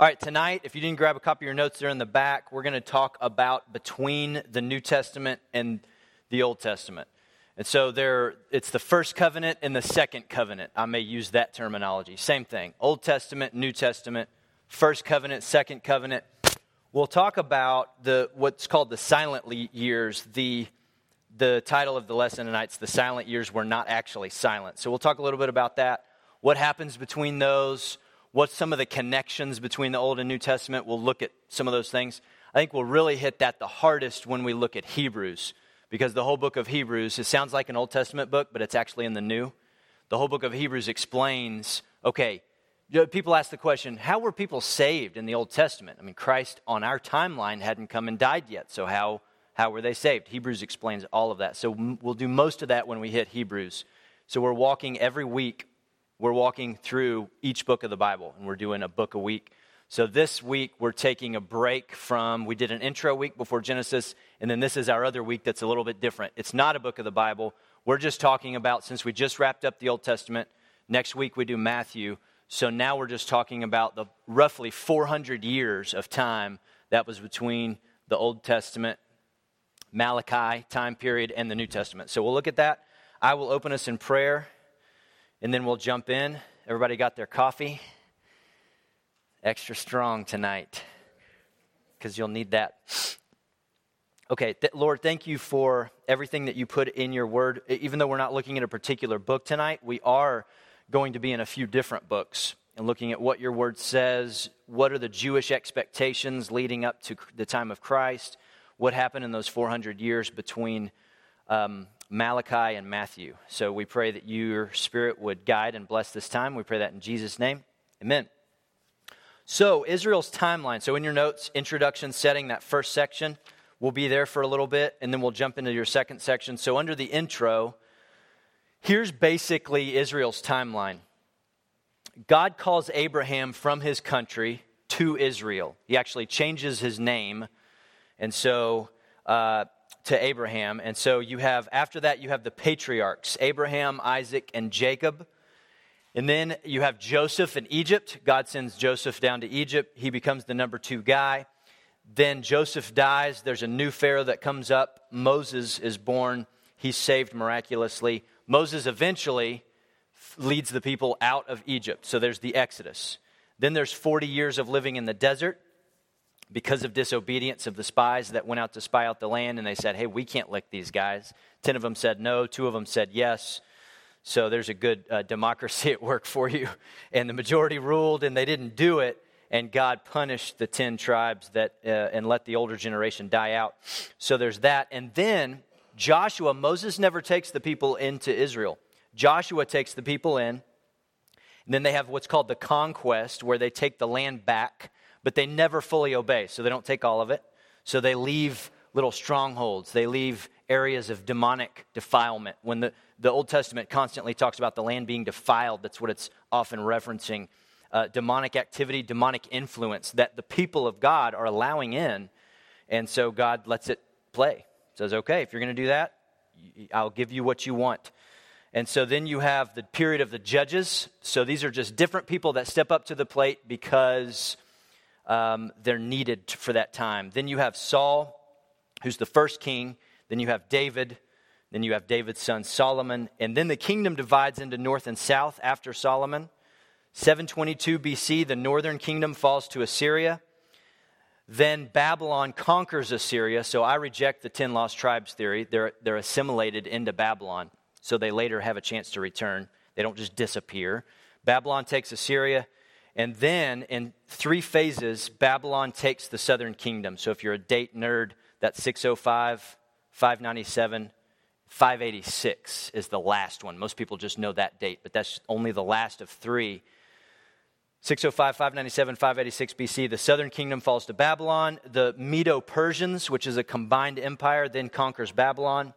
All right, tonight, if you didn't grab a copy of your notes, they're in the back. We're going to talk about between the New Testament and the Old Testament. And so there, it's the first covenant and the second covenant. I may use that terminology. Same thing. Old Testament, New Testament, first covenant, second covenant. We'll talk about the what's called the silent years. The the title of the lesson tonight's the silent years were not actually silent. So we'll talk a little bit about that. What happens between those? What's some of the connections between the Old and New Testament? We'll look at some of those things. I think we'll really hit that the hardest when we look at Hebrews because the whole book of Hebrews, it sounds like an Old Testament book, but it's actually in the New. The whole book of Hebrews explains okay, people ask the question, how were people saved in the Old Testament? I mean, Christ on our timeline hadn't come and died yet, so how, how were they saved? Hebrews explains all of that. So we'll do most of that when we hit Hebrews. So we're walking every week, we're walking through each book of the Bible, and we're doing a book a week. So this week, we're taking a break from, we did an intro week before Genesis, and then this is our other week that's a little bit different. It's not a book of the Bible. We're just talking about, since we just wrapped up the Old Testament, next week we do Matthew. So now we're just talking about the roughly 400 years of time that was between the Old Testament, Malachi time period, and the New Testament. So we'll look at that. I will open us in prayer, and then we'll jump in. Everybody got their coffee? extra strong tonight because you'll need that. Okay, th- Lord, thank you for everything that you put in your word. Even though we're not looking at a particular book tonight, we are going to be in a few different books and looking at what your word says. What are the Jewish expectations leading up to the time of Christ? What happened in those 400 years between um, Malachi and Matthew? So we pray that your spirit would guide and bless this time. We pray that in Jesus' name. Amen. So, Israel's timeline. So, in your notes, introduction, setting, that first section, we'll be there for a little bit, and then we'll jump into your second section. So, under the intro, here's basically Israel's timeline God calls Abraham from his country to Israel. He actually changes his name, and so uh, to Abraham. And so, you have, after that, you have the patriarchs Abraham, Isaac, and Jacob. And then you have Joseph in Egypt. God sends Joseph down to Egypt. He becomes the number two guy. Then Joseph dies. There's a new Pharaoh that comes up. Moses is born. He's saved miraculously. Moses eventually leads the people out of Egypt. So there's the Exodus. Then there's 40 years of living in the desert because of disobedience of the spies that went out to spy out the land. And they said, hey, we can't lick these guys. Ten of them said no, two of them said yes. So there's a good uh, democracy at work for you. And the majority ruled, and they didn't do it. And God punished the 10 tribes that, uh, and let the older generation die out. So there's that. And then Joshua, Moses never takes the people into Israel. Joshua takes the people in. And then they have what's called the conquest, where they take the land back, but they never fully obey. So they don't take all of it. So they leave little strongholds, they leave areas of demonic defilement. When the, the Old Testament constantly talks about the land being defiled, that's what it's often referencing. Uh, demonic activity, demonic influence that the people of God are allowing in. And so God lets it play. Says, okay, if you're going to do that, I'll give you what you want. And so then you have the period of the judges. So these are just different people that step up to the plate because um, they're needed for that time. Then you have Saul, who's the first king. Then you have David, then you have David's son Solomon. And then the kingdom divides into north and south after Solomon. 722 BC, the northern kingdom falls to Assyria. Then Babylon conquers Assyria. So I reject the 10 lost tribes theory. They're, they're assimilated into Babylon. So they later have a chance to return. They don't just disappear. Babylon takes Assyria. And then in three phases, Babylon takes the southern kingdom. So if you're a date nerd, that's 605, 597, 586 is the last one. Most people just know that date, but that's only the last of three. 605, 597, 586 BC, the southern kingdom falls to Babylon. The Medo Persians, which is a combined empire, then conquers Babylon.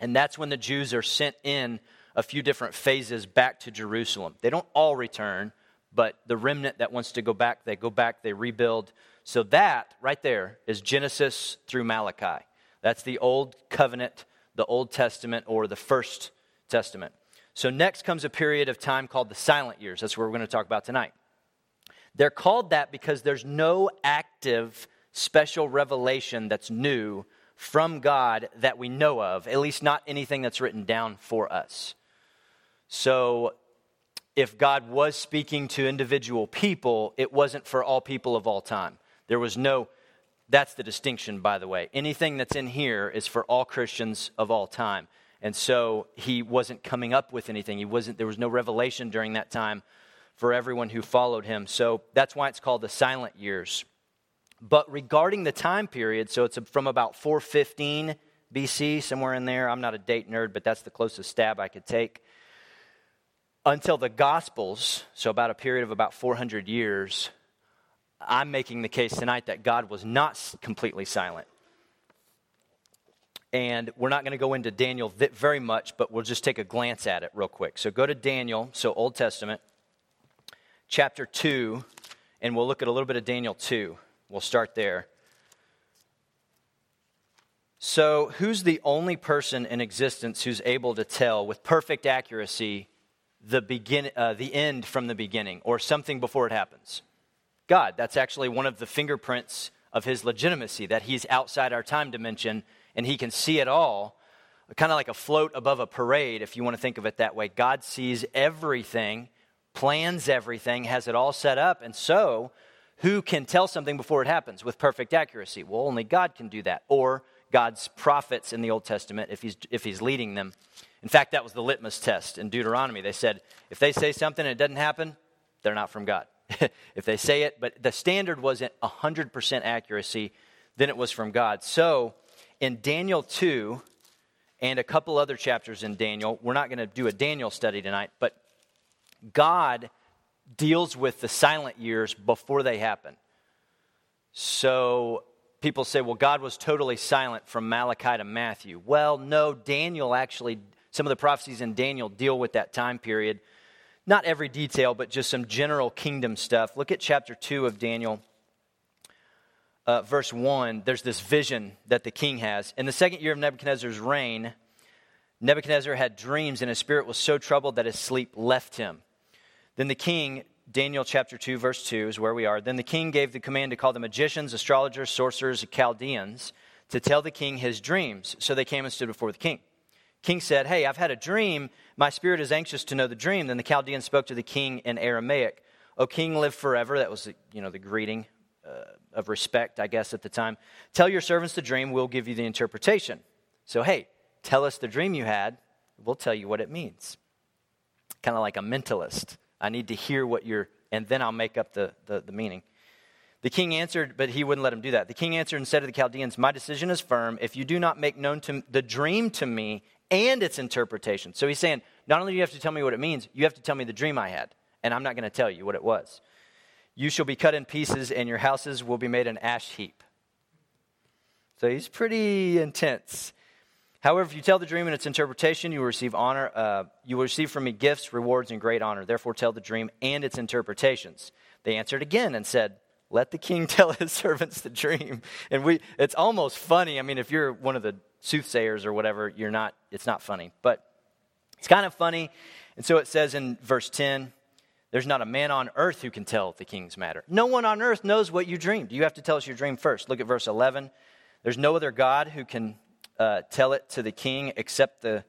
And that's when the Jews are sent in a few different phases back to Jerusalem. They don't all return, but the remnant that wants to go back, they go back, they rebuild. So that right there is Genesis through Malachi. That's the old covenant the Old Testament or the First Testament. So, next comes a period of time called the silent years. That's what we're going to talk about tonight. They're called that because there's no active special revelation that's new from God that we know of, at least not anything that's written down for us. So, if God was speaking to individual people, it wasn't for all people of all time. There was no, that's the distinction, by the way. Anything that's in here is for all Christians of all time. And so he wasn't coming up with anything. He wasn't, there was no revelation during that time for everyone who followed him. So that's why it's called the silent years. But regarding the time period, so it's from about 415 BC, somewhere in there. I'm not a date nerd, but that's the closest stab I could take. Until the Gospels, so about a period of about 400 years, I'm making the case tonight that God was not completely silent. And we're not going to go into Daniel very much, but we'll just take a glance at it real quick. So go to Daniel, so Old Testament, chapter 2, and we'll look at a little bit of Daniel 2. We'll start there. So, who's the only person in existence who's able to tell with perfect accuracy the, begin, uh, the end from the beginning or something before it happens? God. That's actually one of the fingerprints of his legitimacy, that he's outside our time dimension and he can see it all, kind of like a float above a parade, if you want to think of it that way. God sees everything, plans everything, has it all set up, and so who can tell something before it happens with perfect accuracy? Well, only God can do that, or God's prophets in the Old Testament if he's, if he's leading them. In fact, that was the litmus test in Deuteronomy. They said, if they say something and it doesn't happen, they're not from God. if they say it, but the standard wasn't 100% accuracy, then it was from God. So in Daniel 2 and a couple other chapters in Daniel, we're not going to do a Daniel study tonight, but God deals with the silent years before they happen. So people say, well, God was totally silent from Malachi to Matthew. Well, no, Daniel actually, some of the prophecies in Daniel deal with that time period. Not every detail, but just some general kingdom stuff. Look at chapter 2 of Daniel, uh, verse 1. There's this vision that the king has. In the second year of Nebuchadnezzar's reign, Nebuchadnezzar had dreams, and his spirit was so troubled that his sleep left him. Then the king, Daniel chapter 2, verse 2 is where we are. Then the king gave the command to call the magicians, astrologers, sorcerers, Chaldeans to tell the king his dreams. So they came and stood before the king. King said, Hey, I've had a dream. My spirit is anxious to know the dream. Then the Chaldean spoke to the king in Aramaic. O king, live forever. That was, you know, the greeting uh, of respect, I guess, at the time. Tell your servants the dream. We'll give you the interpretation. So, hey, tell us the dream you had. We'll tell you what it means. Kind of like a mentalist. I need to hear what you're, and then I'll make up the, the, the meaning. The king answered, but he wouldn't let him do that. The king answered and said to the Chaldeans, My decision is firm. If you do not make known to the dream to me and its interpretation. So he's saying, not only do you have to tell me what it means, you have to tell me the dream I had, and I'm not going to tell you what it was. You shall be cut in pieces, and your houses will be made an ash heap. So he's pretty intense. However, if you tell the dream and its interpretation, you will receive honor. Uh, you will receive from me gifts, rewards, and great honor. Therefore, tell the dream and its interpretations. They answered again and said, "Let the king tell his servants the dream." And we, it's almost funny. I mean, if you're one of the soothsayers or whatever, you're not. It's not funny, but it's kind of funny. And so it says in verse ten. There's not a man on earth who can tell the king's matter. No one on earth knows what you dreamed. You have to tell us your dream first. Look at verse 11. There's no other God who can uh, tell it to the king except the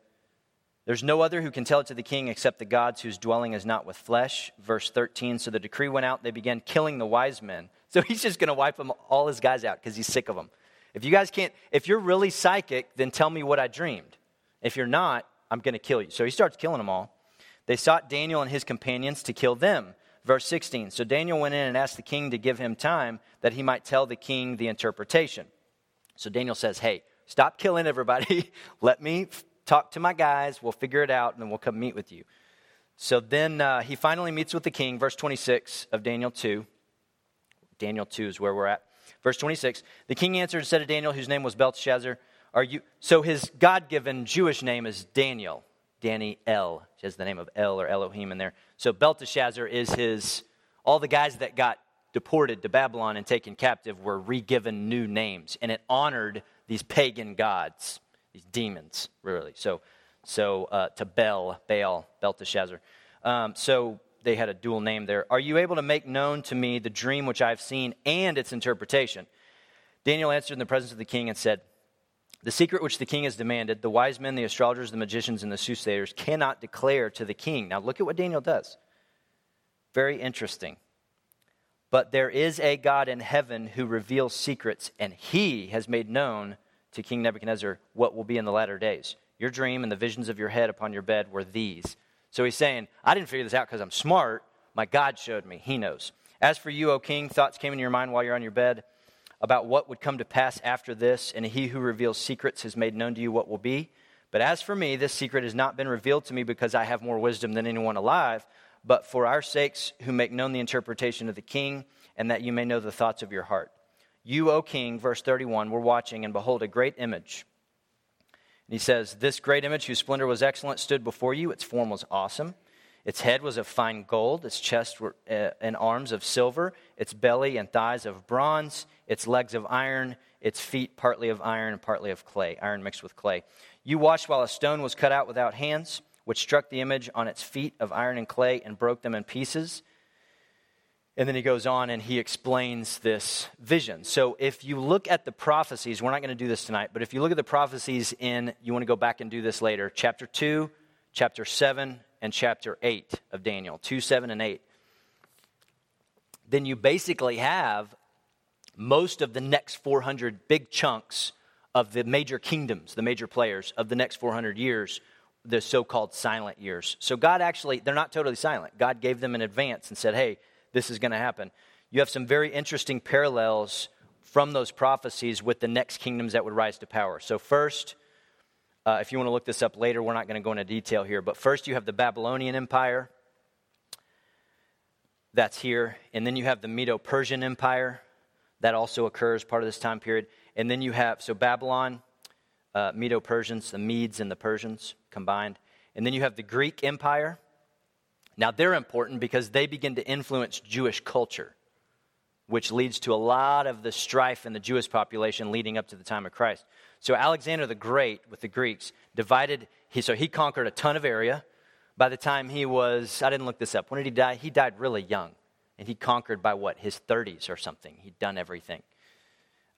there's no other who can tell it to the king except the gods whose dwelling is not with flesh. Verse 13. So the decree went out, they began killing the wise men. So he's just going to wipe them, all his guys out because he's sick of them. If you guys can't, if you're really psychic, then tell me what I dreamed. If you're not, I'm going to kill you. So he starts killing them all. They sought Daniel and his companions to kill them. Verse 16. So Daniel went in and asked the king to give him time that he might tell the king the interpretation. So Daniel says, Hey, Stop killing everybody. Let me talk to my guys. We'll figure it out, and then we'll come meet with you. So then uh, he finally meets with the king, verse 26 of Daniel 2. Daniel 2 is where we're at. Verse 26 The king answered and said to Daniel, whose name was Belteshazzar, Are you. So his God given Jewish name is Daniel. Danny El. She has the name of El or Elohim in there. So Belteshazzar is his. All the guys that got deported to Babylon and taken captive were re-given new names, and it honored these pagan gods, these demons, really. So, so uh, to Bel, Baal, Belteshazzar. Um, so they had a dual name there. Are you able to make known to me the dream which I have seen and its interpretation? Daniel answered in the presence of the king and said, The secret which the king has demanded, the wise men, the astrologers, the magicians, and the soothsayers cannot declare to the king. Now look at what Daniel does. Very interesting. But there is a God in heaven who reveals secrets, and he has made known to King Nebuchadnezzar what will be in the latter days. Your dream and the visions of your head upon your bed were these. So he's saying, I didn't figure this out because I'm smart. My God showed me. He knows. As for you, O king, thoughts came into your mind while you're on your bed about what would come to pass after this, and he who reveals secrets has made known to you what will be. But as for me, this secret has not been revealed to me because I have more wisdom than anyone alive, but for our sakes who make known the interpretation of the king, and that you may know the thoughts of your heart. You, O king, verse 31, were watching, and behold, a great image. And he says, This great image, whose splendor was excellent, stood before you. Its form was awesome. Its head was of fine gold, its chest were, uh, and arms of silver, its belly and thighs of bronze, its legs of iron, its feet partly of iron and partly of clay, iron mixed with clay. You watched while a stone was cut out without hands, which struck the image on its feet of iron and clay and broke them in pieces. And then he goes on and he explains this vision. So if you look at the prophecies, we're not going to do this tonight, but if you look at the prophecies in, you want to go back and do this later, chapter 2, chapter 7, and chapter 8 of Daniel 2, 7, and 8. Then you basically have most of the next 400 big chunks of the major kingdoms, the major players of the next 400 years, the so called silent years. So God actually, they're not totally silent. God gave them in advance and said, hey, this is going to happen. You have some very interesting parallels from those prophecies with the next kingdoms that would rise to power. So, first, uh, if you want to look this up later, we're not going to go into detail here, but first you have the Babylonian Empire. That's here. And then you have the Medo Persian Empire. That also occurs part of this time period. And then you have, so Babylon, uh, Medo Persians, the Medes and the Persians combined. And then you have the Greek Empire. Now, they're important because they begin to influence Jewish culture, which leads to a lot of the strife in the Jewish population leading up to the time of Christ. So, Alexander the Great with the Greeks divided, he, so he conquered a ton of area. By the time he was, I didn't look this up, when did he die? He died really young. And he conquered by what, his 30s or something. He'd done everything.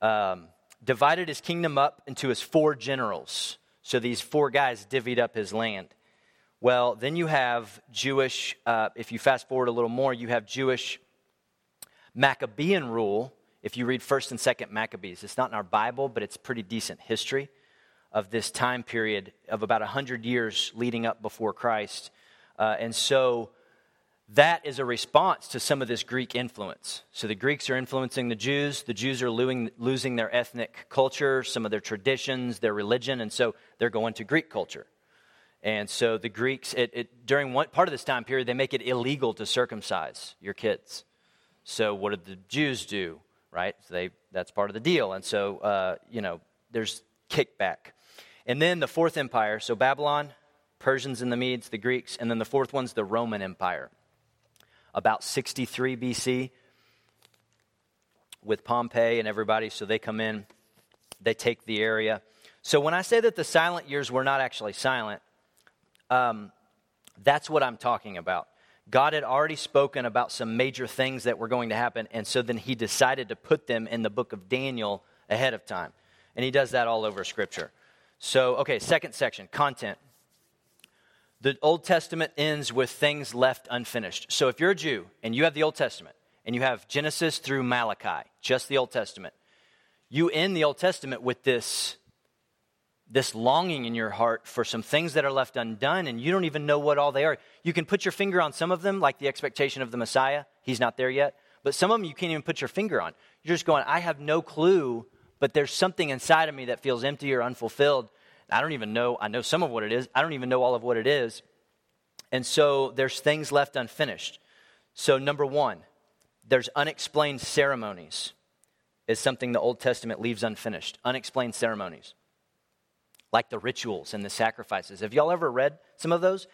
Um, divided his kingdom up into his four generals. So these four guys divvied up his land. Well, then you have Jewish, uh, if you fast forward a little more, you have Jewish Maccabean rule. If you read 1st and 2nd Maccabees, it's not in our Bible, but it's pretty decent history of this time period of about 100 years leading up before Christ. Uh, and so that is a response to some of this Greek influence. So the Greeks are influencing the Jews. The Jews are losing, their ethnic culture, some of their traditions, their religion, and so they're going to Greek culture. And so the Greeks, it, it, during one part of this time period, they make it illegal to circumcise your kids. So what did the Jews do? Right? So they, that's part of the deal. And so, uh, you know, there's kickback. And then the fourth empire, so Babylon, Persians and the Medes, the Greeks, and then the fourth one's the Roman Empire. About 63 BC with Pompey and everybody. So they come in, they take the area. So when I say that the silent years were not actually silent, um, that's what I'm talking about. God had already spoken about some major things that were going to happen, and so then he decided to put them in the book of Daniel ahead of time. And he does that all over Scripture. So, okay, second section content. The Old Testament ends with things left unfinished. So, if you're a Jew and you have the Old Testament and you have Genesis through Malachi, just the Old Testament, you end the Old Testament with this this longing in your heart for some things that are left undone and you don't even know what all they are. You can put your finger on some of them, like the expectation of the Messiah. He's not there yet. But some of them you can't even put your finger on. You're just going, I have no clue, but there's something inside of me that feels empty or unfulfilled. I don't even know. I know some of what it is. I don't even know all of what it is. And so there's things left unfinished. So, number one, there's unexplained ceremonies, is something the Old Testament leaves unfinished. Unexplained ceremonies like the rituals and the sacrifices. Have y'all ever read some of those?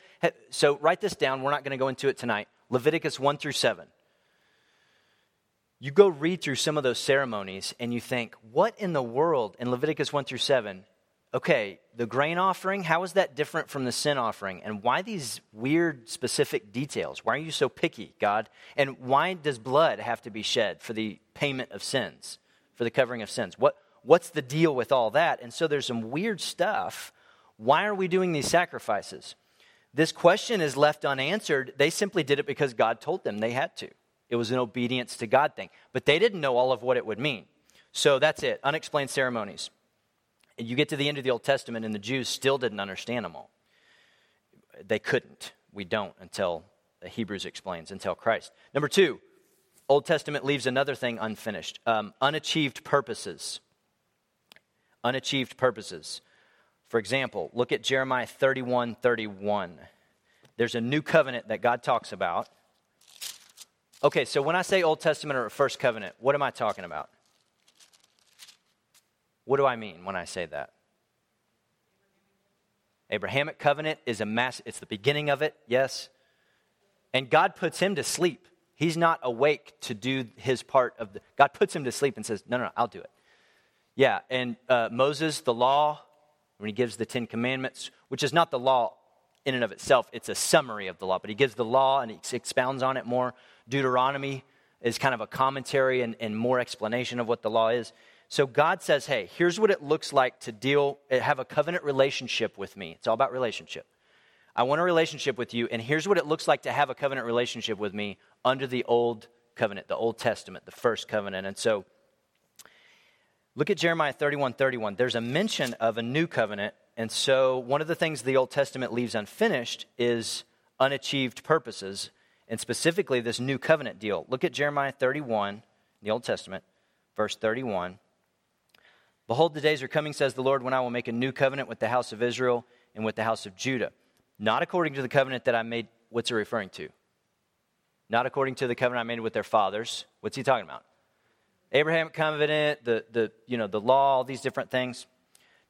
So write this down. We're not going to go into it tonight. Leviticus 1 through 7. You go read through some of those ceremonies and you think, what in the world in Leviticus 1 through 7 okay, the grain offering, how is that different from the sin offering? And why these weird specific details? Why are you so picky, God? And why does blood have to be shed for the payment of sins, for the covering of sins? What, what's the deal with all that? And so there's some weird stuff. Why are we doing these sacrifices? This question is left unanswered. They simply did it because God told them they had to. It was an obedience to God thing. But they didn't know all of what it would mean. So that's it unexplained ceremonies. And you get to the end of the Old Testament, and the Jews still didn't understand them all. They couldn't. We don't until Hebrews explains, until Christ. Number two, Old Testament leaves another thing unfinished um, unachieved purposes. Unachieved purposes. For example, look at Jeremiah 31 31. There's a new covenant that God talks about. Okay, so when I say Old Testament or First Covenant, what am I talking about? What do I mean when I say that? Abrahamic covenant is a mass, it's the beginning of it, yes. And God puts him to sleep. He's not awake to do his part of the. God puts him to sleep and says, No, no, no I'll do it. Yeah, and uh, Moses, the law, when he gives the Ten Commandments, which is not the law in and of itself, it's a summary of the law, but he gives the law and he expounds on it more. Deuteronomy is kind of a commentary and, and more explanation of what the law is. So God says, hey, here's what it looks like to deal, eh, have a covenant relationship with me. It's all about relationship. I want a relationship with you, and here's what it looks like to have a covenant relationship with me under the old covenant, the Old Testament, the first covenant. And so look at Jeremiah 31 31. There's a mention of a new covenant. And so one of the things the Old Testament leaves unfinished is unachieved purposes, and specifically this new covenant deal. Look at Jeremiah 31, the Old Testament, verse 31. Behold, the days are coming, says the Lord, when I will make a new covenant with the house of Israel and with the house of Judah. Not according to the covenant that I made. What's it referring to? Not according to the covenant I made with their fathers. What's he talking about? Abraham covenant, the, the, you know, the law, all these different things.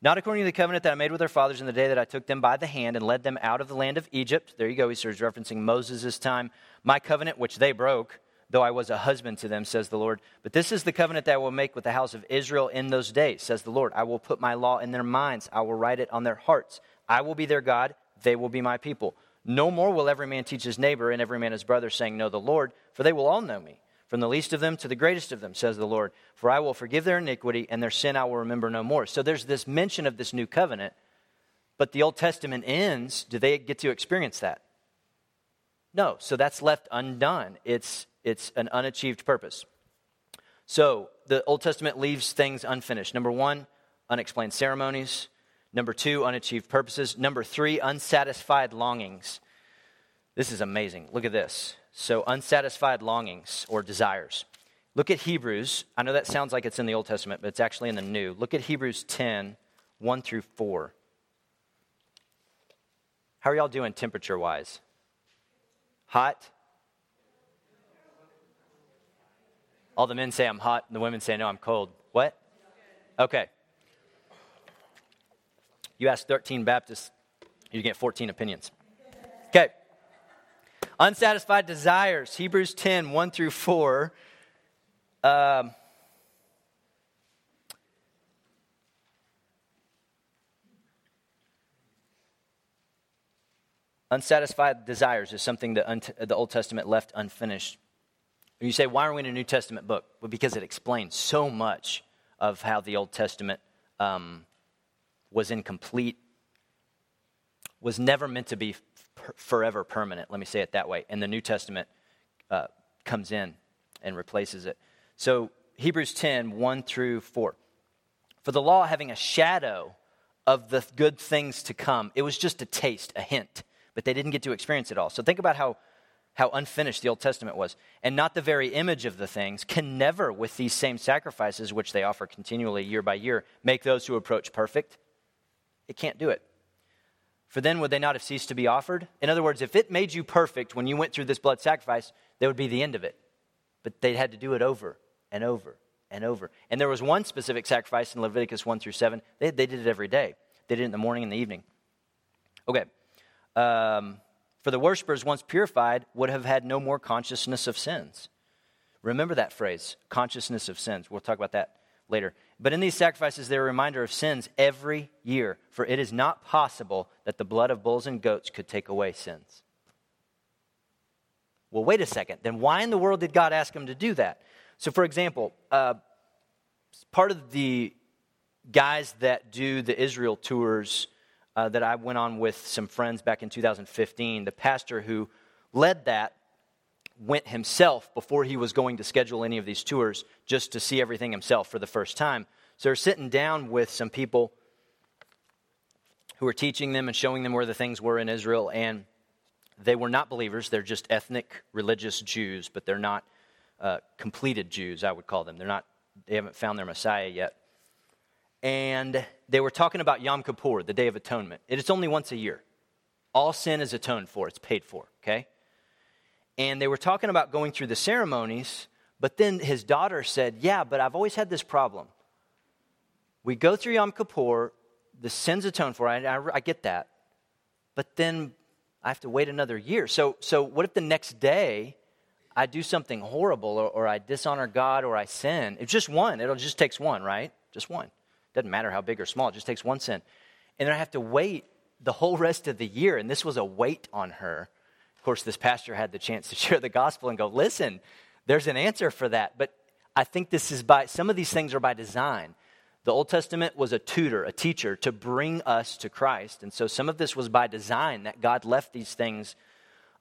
Not according to the covenant that I made with their fathers in the day that I took them by the hand and led them out of the land of Egypt. There you go. He starts referencing Moses' time. My covenant, which they broke though I was a husband to them, says the Lord. But this is the covenant that I will make with the house of Israel in those days, says the Lord. I will put my law in their minds, I will write it on their hearts. I will be their God, they will be my people. No more will every man teach his neighbor and every man his brother, saying, Know the Lord, for they will all know me, from the least of them to the greatest of them, says the Lord. For I will forgive their iniquity, and their sin I will remember no more. So there's this mention of this new covenant, but the Old Testament ends. Do they get to experience that? No. So that's left undone. It's it's an unachieved purpose. So the Old Testament leaves things unfinished. Number one, unexplained ceremonies. Number two, unachieved purposes. Number three, unsatisfied longings. This is amazing. Look at this. So, unsatisfied longings or desires. Look at Hebrews. I know that sounds like it's in the Old Testament, but it's actually in the New. Look at Hebrews 10 1 through 4. How are y'all doing temperature wise? Hot? All the men say I'm hot, and the women say, no, I'm cold. What? Okay. You ask 13 Baptists, you get 14 opinions. Okay. Unsatisfied desires, Hebrews 10, 1 through 4. Um, unsatisfied desires is something that the Old Testament left unfinished. You say, why are we in a New Testament book? Well, because it explains so much of how the Old Testament um, was incomplete, was never meant to be per- forever permanent, let me say it that way. And the New Testament uh, comes in and replaces it. So, Hebrews 10 1 through 4. For the law having a shadow of the good things to come, it was just a taste, a hint, but they didn't get to experience it all. So, think about how how unfinished the Old Testament was, and not the very image of the things, can never, with these same sacrifices which they offer continually year by year, make those who approach perfect. It can't do it. For then would they not have ceased to be offered? In other words, if it made you perfect when you went through this blood sacrifice, that would be the end of it. But they had to do it over and over and over. And there was one specific sacrifice in Leviticus 1 through 7. They, they did it every day, they did it in the morning and the evening. Okay. Um, for the worshippers, once purified, would have had no more consciousness of sins. Remember that phrase, consciousness of sins. We'll talk about that later. But in these sacrifices, they're a reminder of sins every year, for it is not possible that the blood of bulls and goats could take away sins. Well, wait a second. Then why in the world did God ask him to do that? So, for example, uh, part of the guys that do the Israel tours uh, that I went on with some friends back in 2015, the pastor who led that went himself before he was going to schedule any of these tours just to see everything himself for the first time. So they're sitting down with some people who are teaching them and showing them where the things were in Israel. And they were not believers. They're just ethnic religious Jews, but they're not uh, completed Jews, I would call them. They're not, they haven't found their Messiah yet. And they were talking about Yom Kippur, the Day of Atonement. It is only once a year. All sin is atoned for, it's paid for, okay? and they were talking about going through the ceremonies, but then his daughter said, Yeah, but I've always had this problem. We go through Yom Kippur, the sins atoned for, I, I, I get that, but then I have to wait another year. So, so what if the next day I do something horrible or, or I dishonor God or I sin? It's just one. It'll just takes one, right? Just one. Doesn't matter how big or small, it just takes one sin. And then I have to wait the whole rest of the year. And this was a weight on her of course, this pastor had the chance to share the gospel and go, listen, there's an answer for that. But I think this is by, some of these things are by design. The Old Testament was a tutor, a teacher to bring us to Christ. And so some of this was by design that God left these things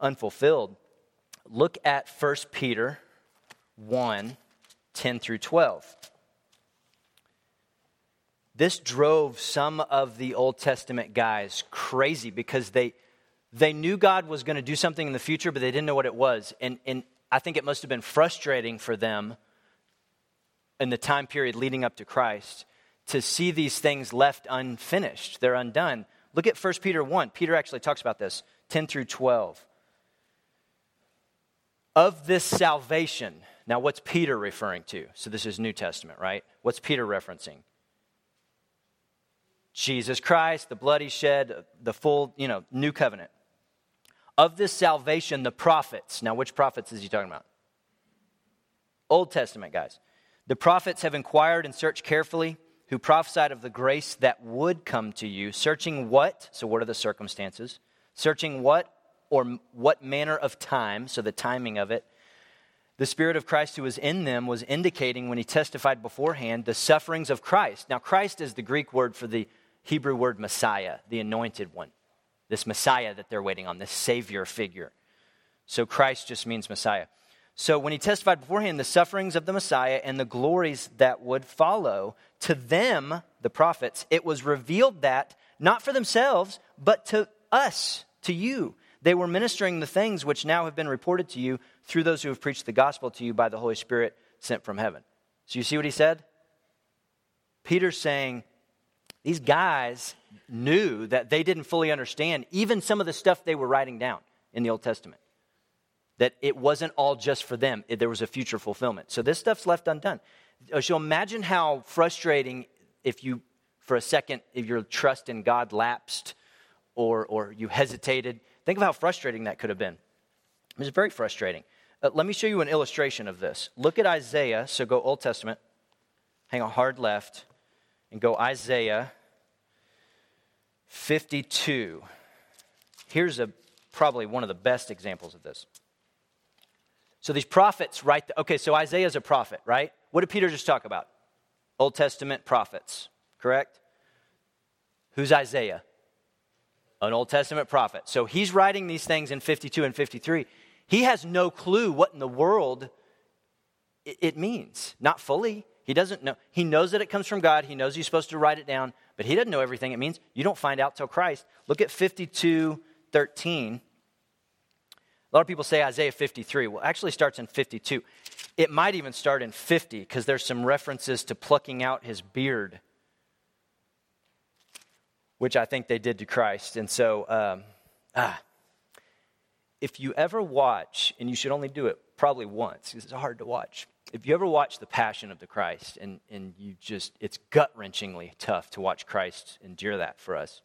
unfulfilled. Look at 1 Peter 1 10 through 12. This drove some of the Old Testament guys crazy because they, they knew God was going to do something in the future, but they didn't know what it was. And, and I think it must have been frustrating for them in the time period leading up to Christ to see these things left unfinished. They're undone. Look at 1 Peter 1. Peter actually talks about this 10 through 12. Of this salvation. Now, what's Peter referring to? So, this is New Testament, right? What's Peter referencing? Jesus Christ, the blood he shed, the full, you know, new covenant of this salvation, the prophets. Now, which prophets is he talking about? Old Testament guys. The prophets have inquired and searched carefully, who prophesied of the grace that would come to you, searching what? So, what are the circumstances? Searching what or what manner of time, so the timing of it. The Spirit of Christ who was in them was indicating when he testified beforehand the sufferings of Christ. Now, Christ is the Greek word for the Hebrew word Messiah, the anointed one this Messiah that they're waiting on, this Savior figure. So Christ just means Messiah. So when he testified beforehand the sufferings of the Messiah and the glories that would follow, to them, the prophets, it was revealed that, not for themselves, but to us, to you, they were ministering the things which now have been reported to you through those who have preached the gospel to you by the Holy Spirit sent from heaven. So you see what he said? Peter's saying, these guys knew that they didn't fully understand even some of the stuff they were writing down in the Old Testament. That it wasn't all just for them, there was a future fulfillment. So this stuff's left undone. Uh, so imagine how frustrating if you, for a second, if your trust in God lapsed or, or you hesitated. Think of how frustrating that could have been. It was very frustrating. Uh, let me show you an illustration of this. Look at Isaiah. So go Old Testament. Hang on, hard left and go Isaiah 52. Here's a, probably one of the best examples of this. So these prophets write, the, okay, so Isaiah's a prophet, right? What did Peter just talk about? Old Testament prophets, correct? Who's Isaiah? An Old Testament prophet. So he's writing these things in 52 and 53. He has no clue what in the world it means. Not fully. He doesn't know. He knows that it comes from God. He knows he's supposed to write it down, but he doesn't know everything it means. You don't find out till Christ. Look at 52 13. A lot of people say Isaiah 53. Well, actually starts in 52. It might even start in 50 because there's some references to plucking out his beard, which I think they did to Christ. And so, um, ah, if you ever watch, and you should only do it probably once because it's hard to watch if you ever watch The Passion of the Christ and, and you just, it's gut wrenchingly tough to watch Christ endure that for us.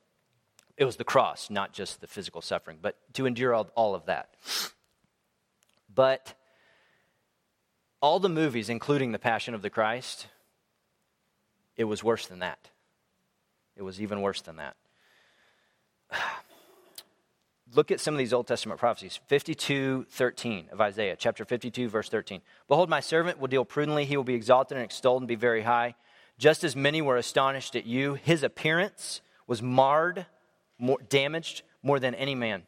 It was the cross, not just the physical suffering, but to endure all, all of that. But all the movies, including The Passion of the Christ, it was worse than that. It was even worse than that. Look at some of these Old Testament prophecies. 52, 13 of Isaiah, chapter 52, verse 13. Behold, my servant will deal prudently. He will be exalted and extolled and be very high. Just as many were astonished at you, his appearance was marred, more, damaged more than any man,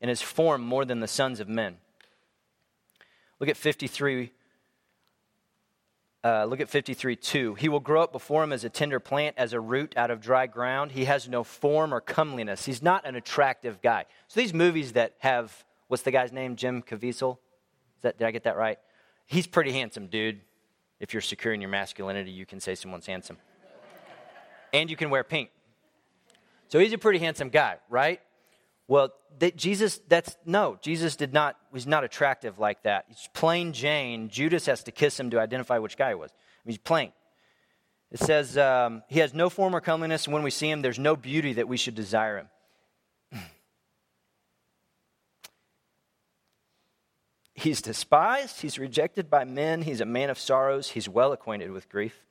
and his form more than the sons of men. Look at 53, uh, look at 53 2. He will grow up before him as a tender plant, as a root out of dry ground. He has no form or comeliness. He's not an attractive guy. So these movies that have, what's the guy's name? Jim Caviezel? Is that, did I get that right? He's pretty handsome, dude. If you're secure in your masculinity, you can say someone's handsome. and you can wear pink. So he's a pretty handsome guy, right? Well, that Jesus, that's no, Jesus did not, was not attractive like that. He's plain Jane. Judas has to kiss him to identify which guy it was. I mean, he's plain. It says, um, he has no form or comeliness, when we see him, there's no beauty that we should desire him. he's despised, he's rejected by men, he's a man of sorrows, he's well acquainted with grief.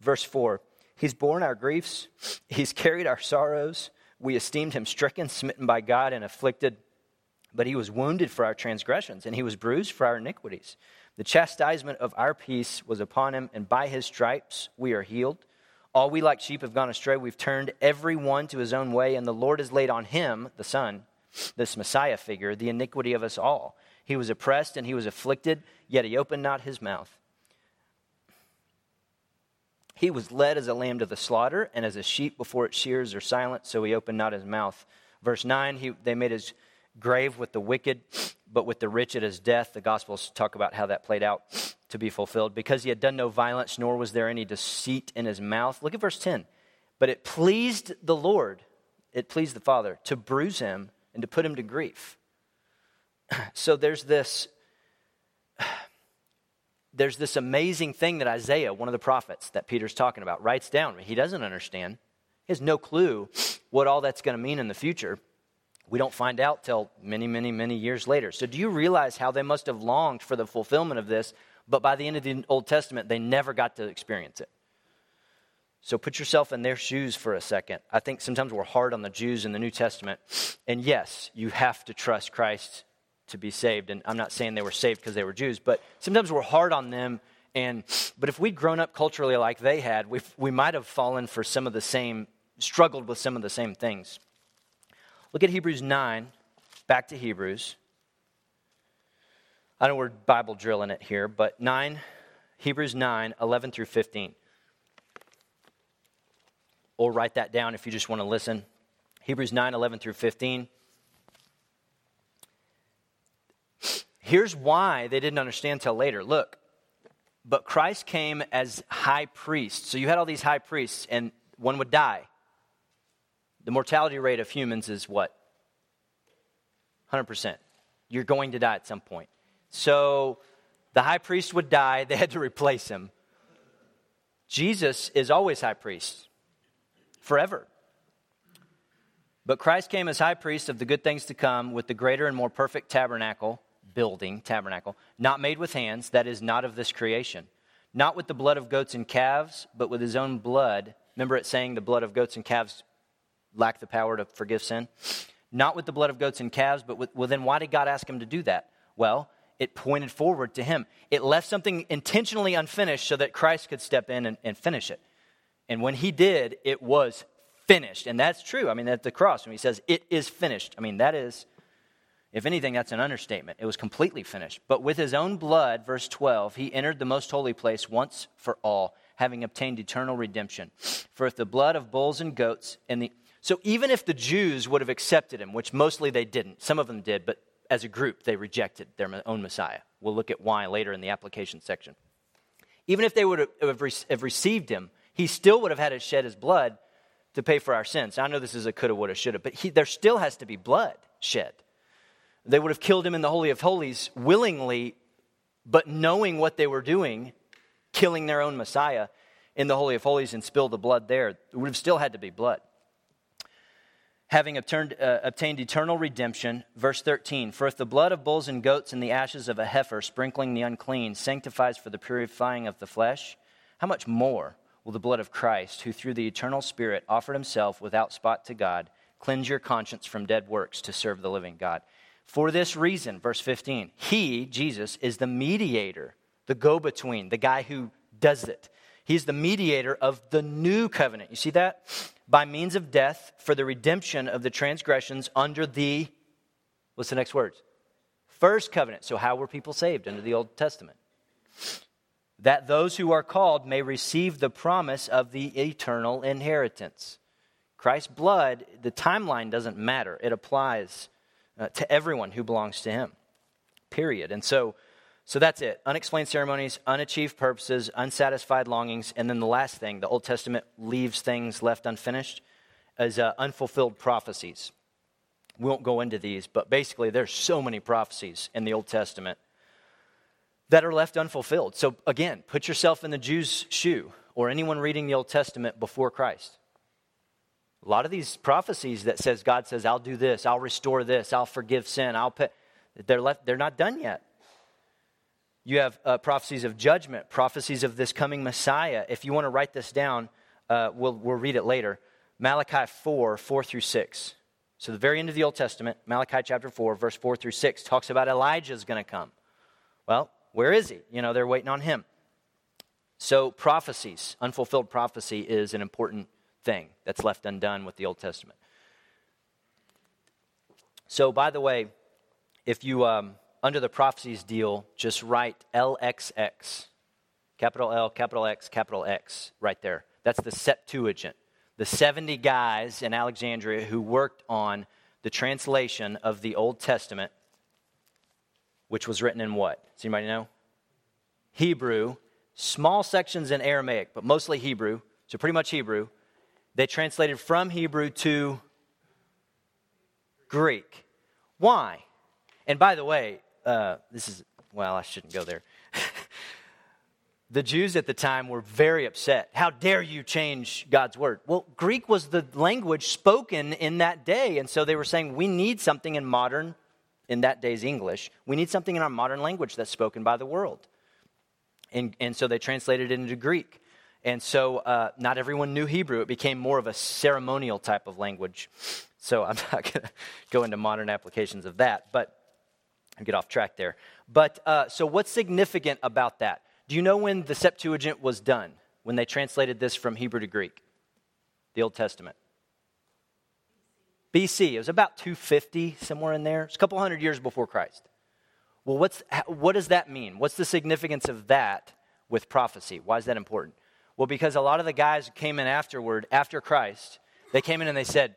Verse 4 He's borne our griefs, he's carried our sorrows. We esteemed him stricken, smitten by God, and afflicted. But he was wounded for our transgressions, and he was bruised for our iniquities. The chastisement of our peace was upon him, and by his stripes we are healed. All we like sheep have gone astray. We've turned every one to his own way, and the Lord has laid on him, the Son, this Messiah figure, the iniquity of us all. He was oppressed and he was afflicted, yet he opened not his mouth. He was led as a lamb to the slaughter, and as a sheep before its shears are silent, so he opened not his mouth. Verse 9, he, they made his grave with the wicked, but with the rich at his death. The Gospels talk about how that played out to be fulfilled. Because he had done no violence, nor was there any deceit in his mouth. Look at verse 10. But it pleased the Lord, it pleased the Father, to bruise him and to put him to grief. So there's this there's this amazing thing that Isaiah, one of the prophets that Peter's talking about, writes down. He doesn't understand. He has no clue what all that's going to mean in the future. We don't find out till many, many, many years later. So, do you realize how they must have longed for the fulfillment of this, but by the end of the Old Testament, they never got to experience it? So, put yourself in their shoes for a second. I think sometimes we're hard on the Jews in the New Testament. And yes, you have to trust Christ to be saved. And I'm not saying they were saved because they were Jews, but sometimes we're hard on them. And but if we'd grown up culturally like they had, we we might have fallen for some of the same, struggled with some of the same things. Look at Hebrews nine. Back to Hebrews. I know we're Bible drilling it here, but 9, Hebrews 9, 11 through 15. Or write that down if you just want to listen. Hebrews 9, 11 through 15. Here's why they didn't understand till later. Look, but Christ came as high priest. So you had all these high priests, and one would die. The mortality rate of humans is what? 100%. You're going to die at some point. So the high priest would die, they had to replace him. Jesus is always high priest, forever. But Christ came as high priest of the good things to come with the greater and more perfect tabernacle building, tabernacle, not made with hands, that is not of this creation. Not with the blood of goats and calves, but with his own blood. Remember it saying the blood of goats and calves lack the power to forgive sin? Not with the blood of goats and calves, but with, well, then why did God ask him to do that? Well, it pointed forward to him. It left something intentionally unfinished so that Christ could step in and, and finish it. And when he did, it was finished. And that's true. I mean, at the cross, when he says, it is finished, I mean, that is if anything, that's an understatement. It was completely finished. But with his own blood, verse 12, he entered the most holy place once for all, having obtained eternal redemption. For if the blood of bulls and goats and the so even if the Jews would have accepted him, which mostly they didn't, some of them did, but as a group they rejected their own Messiah. We'll look at why later in the application section. Even if they would have received him, he still would have had to shed his blood to pay for our sins. I know this is a coulda, woulda, shoulda, but he, there still has to be blood shed. They would have killed him in the Holy of Holies willingly, but knowing what they were doing, killing their own Messiah in the Holy of Holies and spill the blood there, it would have still had to be blood. Having obtained, uh, obtained eternal redemption, verse 13 For if the blood of bulls and goats and the ashes of a heifer, sprinkling the unclean, sanctifies for the purifying of the flesh, how much more will the blood of Christ, who through the eternal Spirit offered himself without spot to God, cleanse your conscience from dead works to serve the living God. For this reason, verse 15, he, Jesus, is the mediator, the go between, the guy who does it. He's the mediator of the new covenant. You see that? By means of death for the redemption of the transgressions under the, what's the next words? First covenant. So, how were people saved under the Old Testament? That those who are called may receive the promise of the eternal inheritance. Christ's blood, the timeline doesn't matter. It applies uh, to everyone who belongs to him. Period. And so, so that's it. Unexplained ceremonies, unachieved purposes, unsatisfied longings, and then the last thing, the Old Testament leaves things left unfinished, as uh, unfulfilled prophecies. We won't go into these, but basically, there's so many prophecies in the Old Testament that are left unfulfilled. So, again, put yourself in the Jew's shoe or anyone reading the Old Testament before Christ. A lot of these prophecies that says God says, I'll do this, I'll restore this, I'll forgive sin, I'll pay, they're, left, they're not done yet. You have uh, prophecies of judgment, prophecies of this coming Messiah. If you want to write this down, uh, we'll, we'll read it later. Malachi 4, 4 through 6. So, the very end of the Old Testament, Malachi chapter 4, verse 4 through 6, talks about Elijah's going to come. Well, where is he? You know, they're waiting on him. So, prophecies, unfulfilled prophecy is an important thing that's left undone with the Old Testament. So, by the way, if you, um, under the prophecies deal, just write LXX, capital L, capital X, capital X, right there. That's the Septuagint the 70 guys in Alexandria who worked on the translation of the Old Testament, which was written in what? Does anybody know? Hebrew, small sections in Aramaic, but mostly Hebrew, so pretty much Hebrew. They translated from Hebrew to Greek. Why? And by the way, uh, this is, well, I shouldn't go there. the Jews at the time were very upset. How dare you change God's word? Well, Greek was the language spoken in that day. And so they were saying, we need something in modern, in that day's English, we need something in our modern language that's spoken by the world. And, and so they translated it into Greek. And so uh, not everyone knew Hebrew. It became more of a ceremonial type of language. So I'm not going to go into modern applications of that, but get off track there. But uh, so what's significant about that? Do you know when the Septuagint was done? When they translated this from Hebrew to Greek? The Old Testament. BC. It was about 250, somewhere in there. It's a couple hundred years before Christ. Well, what's, what does that mean? What's the significance of that with prophecy? Why is that important? Well, because a lot of the guys came in afterward, after Christ, they came in and they said,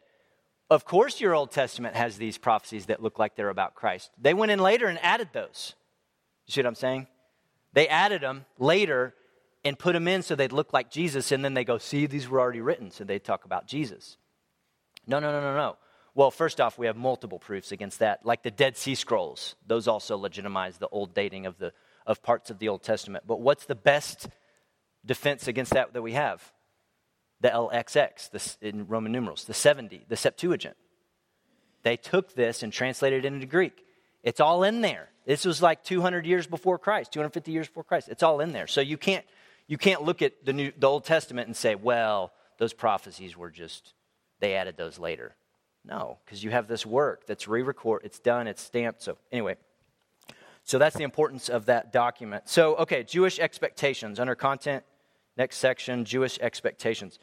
Of course, your Old Testament has these prophecies that look like they're about Christ. They went in later and added those. You see what I'm saying? They added them later and put them in so they'd look like Jesus, and then they go, see, these were already written, so they talk about Jesus. No, no, no, no, no. Well, first off, we have multiple proofs against that, like the Dead Sea Scrolls. Those also legitimize the old dating of, the, of parts of the Old Testament. But what's the best defense against that that we have? The LXX, in Roman numerals, the 70, the Septuagint. They took this and translated it into Greek. It's all in there. This was like 200 years before Christ, 250 years before Christ. It's all in there. So you can't, you can't look at the, New, the Old Testament and say, well, those prophecies were just, they added those later. No, because you have this work that's re record, it's done, it's stamped. So, anyway, so that's the importance of that document. So, okay, Jewish expectations. Under content, next section, Jewish expectations.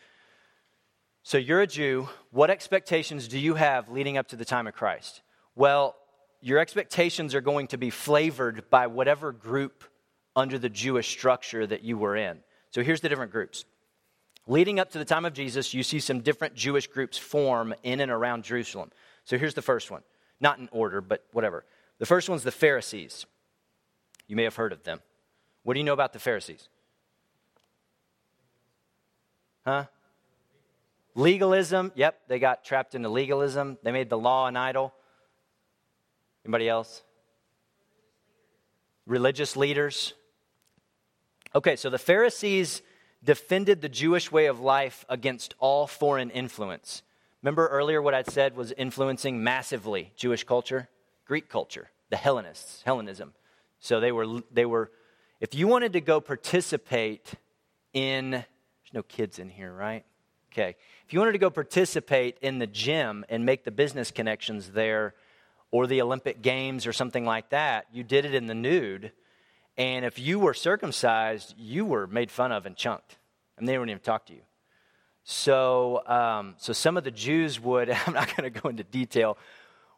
So, you're a Jew. What expectations do you have leading up to the time of Christ? Well, your expectations are going to be flavored by whatever group under the Jewish structure that you were in. So here's the different groups. Leading up to the time of Jesus, you see some different Jewish groups form in and around Jerusalem. So here's the first one. Not in order, but whatever. The first one's the Pharisees. You may have heard of them. What do you know about the Pharisees? Huh? Legalism. Yep, they got trapped into legalism. They made the law an idol. Anybody else? Religious leaders. Okay, so the Pharisees defended the Jewish way of life against all foreign influence. Remember earlier what I said was influencing massively Jewish culture? Greek culture, the Hellenists, Hellenism. So they were, they were if you wanted to go participate in There's no kids in here, right? Okay. If you wanted to go participate in the gym and make the business connections there or the Olympic Games or something like that, you did it in the nude. And if you were circumcised, you were made fun of and chunked. And they wouldn't even talk to you. So, um, so some of the Jews would, I'm not going to go into detail,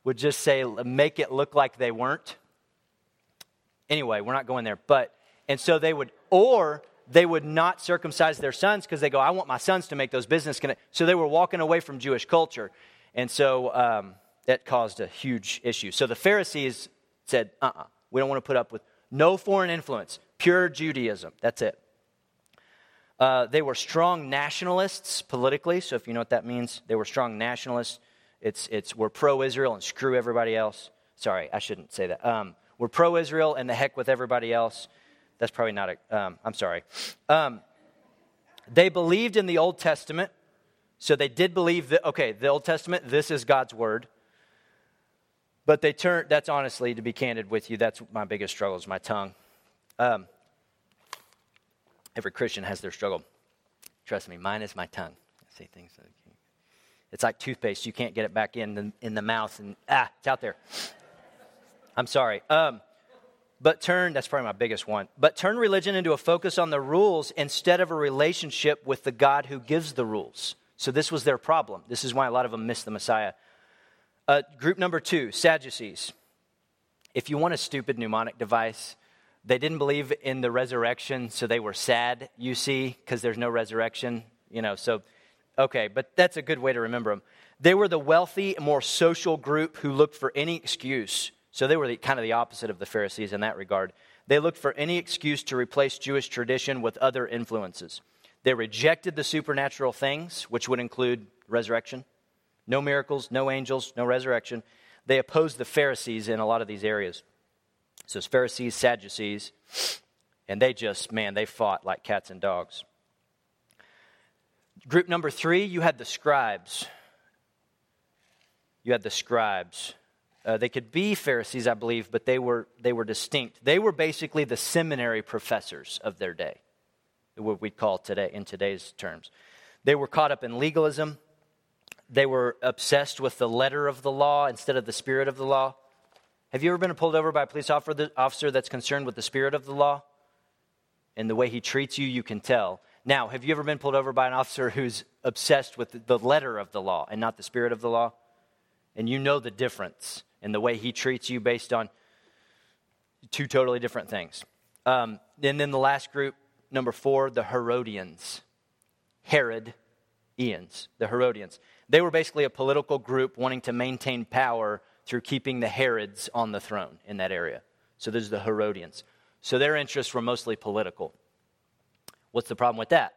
would just say, make it look like they weren't. Anyway, we're not going there. But, and so they would, or they would not circumcise their sons because they go, I want my sons to make those business connections. So they were walking away from Jewish culture. And so um, that caused a huge issue. So the Pharisees said, uh uh-uh, uh we don't want to put up with no foreign influence, pure Judaism. That's it. Uh, they were strong nationalists politically. So if you know what that means, they were strong nationalists. It's, it's we're pro Israel and screw everybody else. Sorry, I shouldn't say that. Um, we're pro Israel and the heck with everybody else. That's probably not a, um, I'm sorry. Um, they believed in the Old Testament. So they did believe that, okay, the Old Testament, this is God's word. But they turned, that's honestly, to be candid with you, that's my biggest struggle is my tongue. Um, every Christian has their struggle. Trust me, mine is my tongue. I say things. It's like toothpaste. You can't get it back in the, in the mouth, and ah, it's out there. I'm sorry. Um, but turn, that's probably my biggest one, but turn religion into a focus on the rules instead of a relationship with the God who gives the rules. So this was their problem. This is why a lot of them missed the Messiah. Uh, group number two, Sadducees. If you want a stupid mnemonic device, they didn't believe in the resurrection, so they were sad, you see, because there's no resurrection, you know, so, okay, but that's a good way to remember them. They were the wealthy, more social group who looked for any excuse so they were the, kind of the opposite of the Pharisees in that regard. They looked for any excuse to replace Jewish tradition with other influences. They rejected the supernatural things, which would include resurrection. No miracles, no angels, no resurrection. They opposed the Pharisees in a lot of these areas. So it's Pharisees, Sadducees, and they just, man, they fought like cats and dogs. Group number three, you had the scribes. You had the scribes. Uh, they could be Pharisees, I believe, but they were, they were distinct. They were basically the seminary professors of their day, what we'd call today, in today's terms. They were caught up in legalism. They were obsessed with the letter of the law instead of the spirit of the law. Have you ever been pulled over by a police officer that's concerned with the spirit of the law? And the way he treats you, you can tell. Now, have you ever been pulled over by an officer who's obsessed with the letter of the law and not the spirit of the law? And you know the difference and the way he treats you based on two totally different things. Um, and then the last group, number four, the Herodians. Herod, Ians, the Herodians. They were basically a political group wanting to maintain power through keeping the Herods on the throne in that area. So there's the Herodians. So their interests were mostly political. What's the problem with that?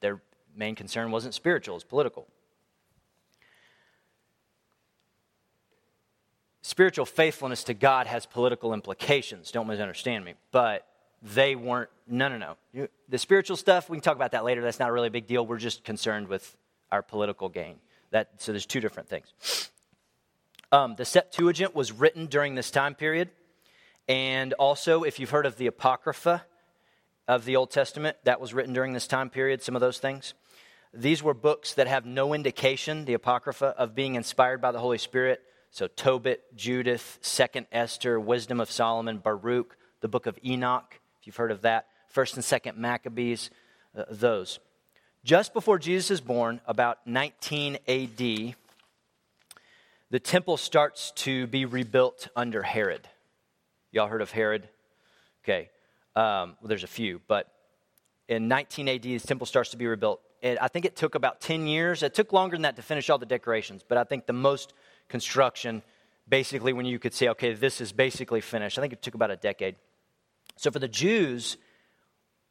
Their main concern wasn't spiritual, it was political. Spiritual faithfulness to God has political implications. Don't misunderstand me. But they weren't, no, no, no. The spiritual stuff, we can talk about that later. That's not really a big deal. We're just concerned with our political gain. That, so there's two different things. Um, the Septuagint was written during this time period. And also, if you've heard of the Apocrypha of the Old Testament, that was written during this time period, some of those things. These were books that have no indication, the Apocrypha, of being inspired by the Holy Spirit so Tobit, Judith, Second Esther, Wisdom of Solomon, Baruch, the book of Enoch, if you've heard of that, First and Second Maccabees, uh, those. Just before Jesus is born, about 19 AD, the temple starts to be rebuilt under Herod. Y'all heard of Herod? Okay, um, well, there's a few, but in 19 AD, the temple starts to be rebuilt. I think it took about 10 years. It took longer than that to finish all the decorations, but I think the most construction, basically, when you could say, okay, this is basically finished. I think it took about a decade. So for the Jews,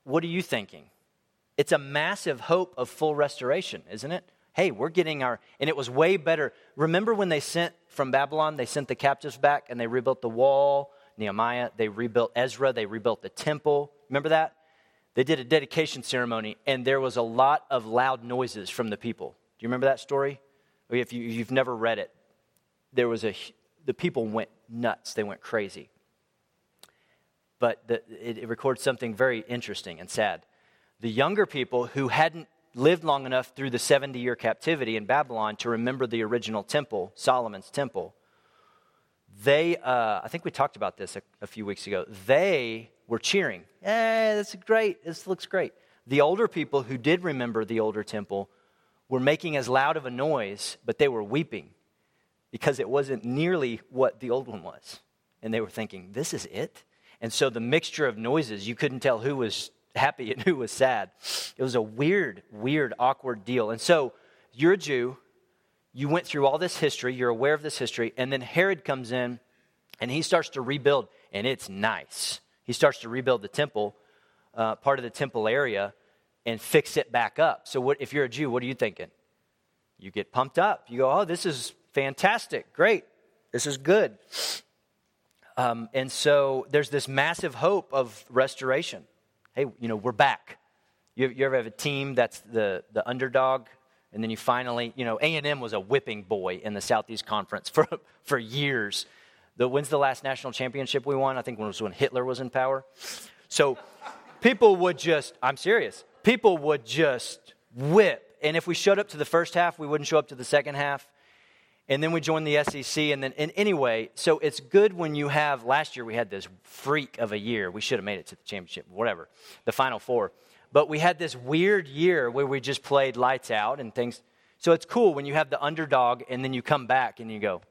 what are you thinking? It's a massive hope of full restoration, isn't it? Hey, we're getting our, and it was way better. Remember when they sent from Babylon, they sent the captives back and they rebuilt the wall, Nehemiah, they rebuilt Ezra, they rebuilt the temple. Remember that? They did a dedication ceremony and there was a lot of loud noises from the people. Do you remember that story? If you, you've never read it, there was a, the people went nuts, they went crazy. But the, it, it records something very interesting and sad. the younger people who hadn't lived long enough through the 70 year captivity in Babylon to remember the original temple, Solomon's temple, they, uh, I think we talked about this a, a, few weeks ago, they were cheering. Hey, this is great. This looks great. The older people who did remember the older temple were making as loud of a noise, but they were weeping because it wasn't nearly what the old one was. And they were thinking, this is it? And so the mixture of noises, you couldn't tell who was happy and who was sad. It was a weird, weird, awkward deal. And so you're a Jew, you went through all this history, you're aware of this history, and then Herod comes in and he starts to rebuild, and it's nice. He starts to rebuild the temple, uh, part of the temple area, and fix it back up. So, what, if you're a Jew, what are you thinking? You get pumped up. You go, oh, this is fantastic, great, this is good. Um, and so there's this massive hope of restoration. Hey, you know, we're back. You, you ever have a team that's the, the underdog and then you finally, you know, A&M was a whipping boy in the Southeast Conference for, for years. The, when's the last national championship we won? I think it was when Hitler was in power. So people would just, I'm serious, people would just whip. And if we showed up to the first half, we wouldn't show up to the second half. And then we joined the SEC. And then, and anyway, so it's good when you have, last year we had this freak of a year. We should have made it to the championship, whatever, the Final Four. But we had this weird year where we just played lights out and things. So it's cool when you have the underdog and then you come back and you go,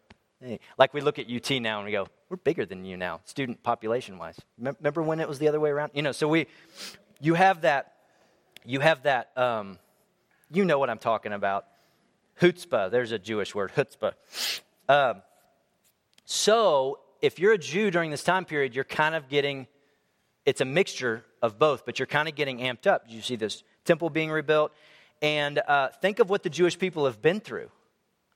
hey. Like we look at UT now and we go, we're bigger than you now, student population wise. Remember when it was the other way around? You know, so we, you have that, you have that, um, you know what I'm talking about. Chutzpah, there's a Jewish word, chutzpah. Um, so if you're a Jew during this time period, you're kind of getting, it's a mixture of both, but you're kind of getting amped up. You see this temple being rebuilt. And uh, think of what the Jewish people have been through.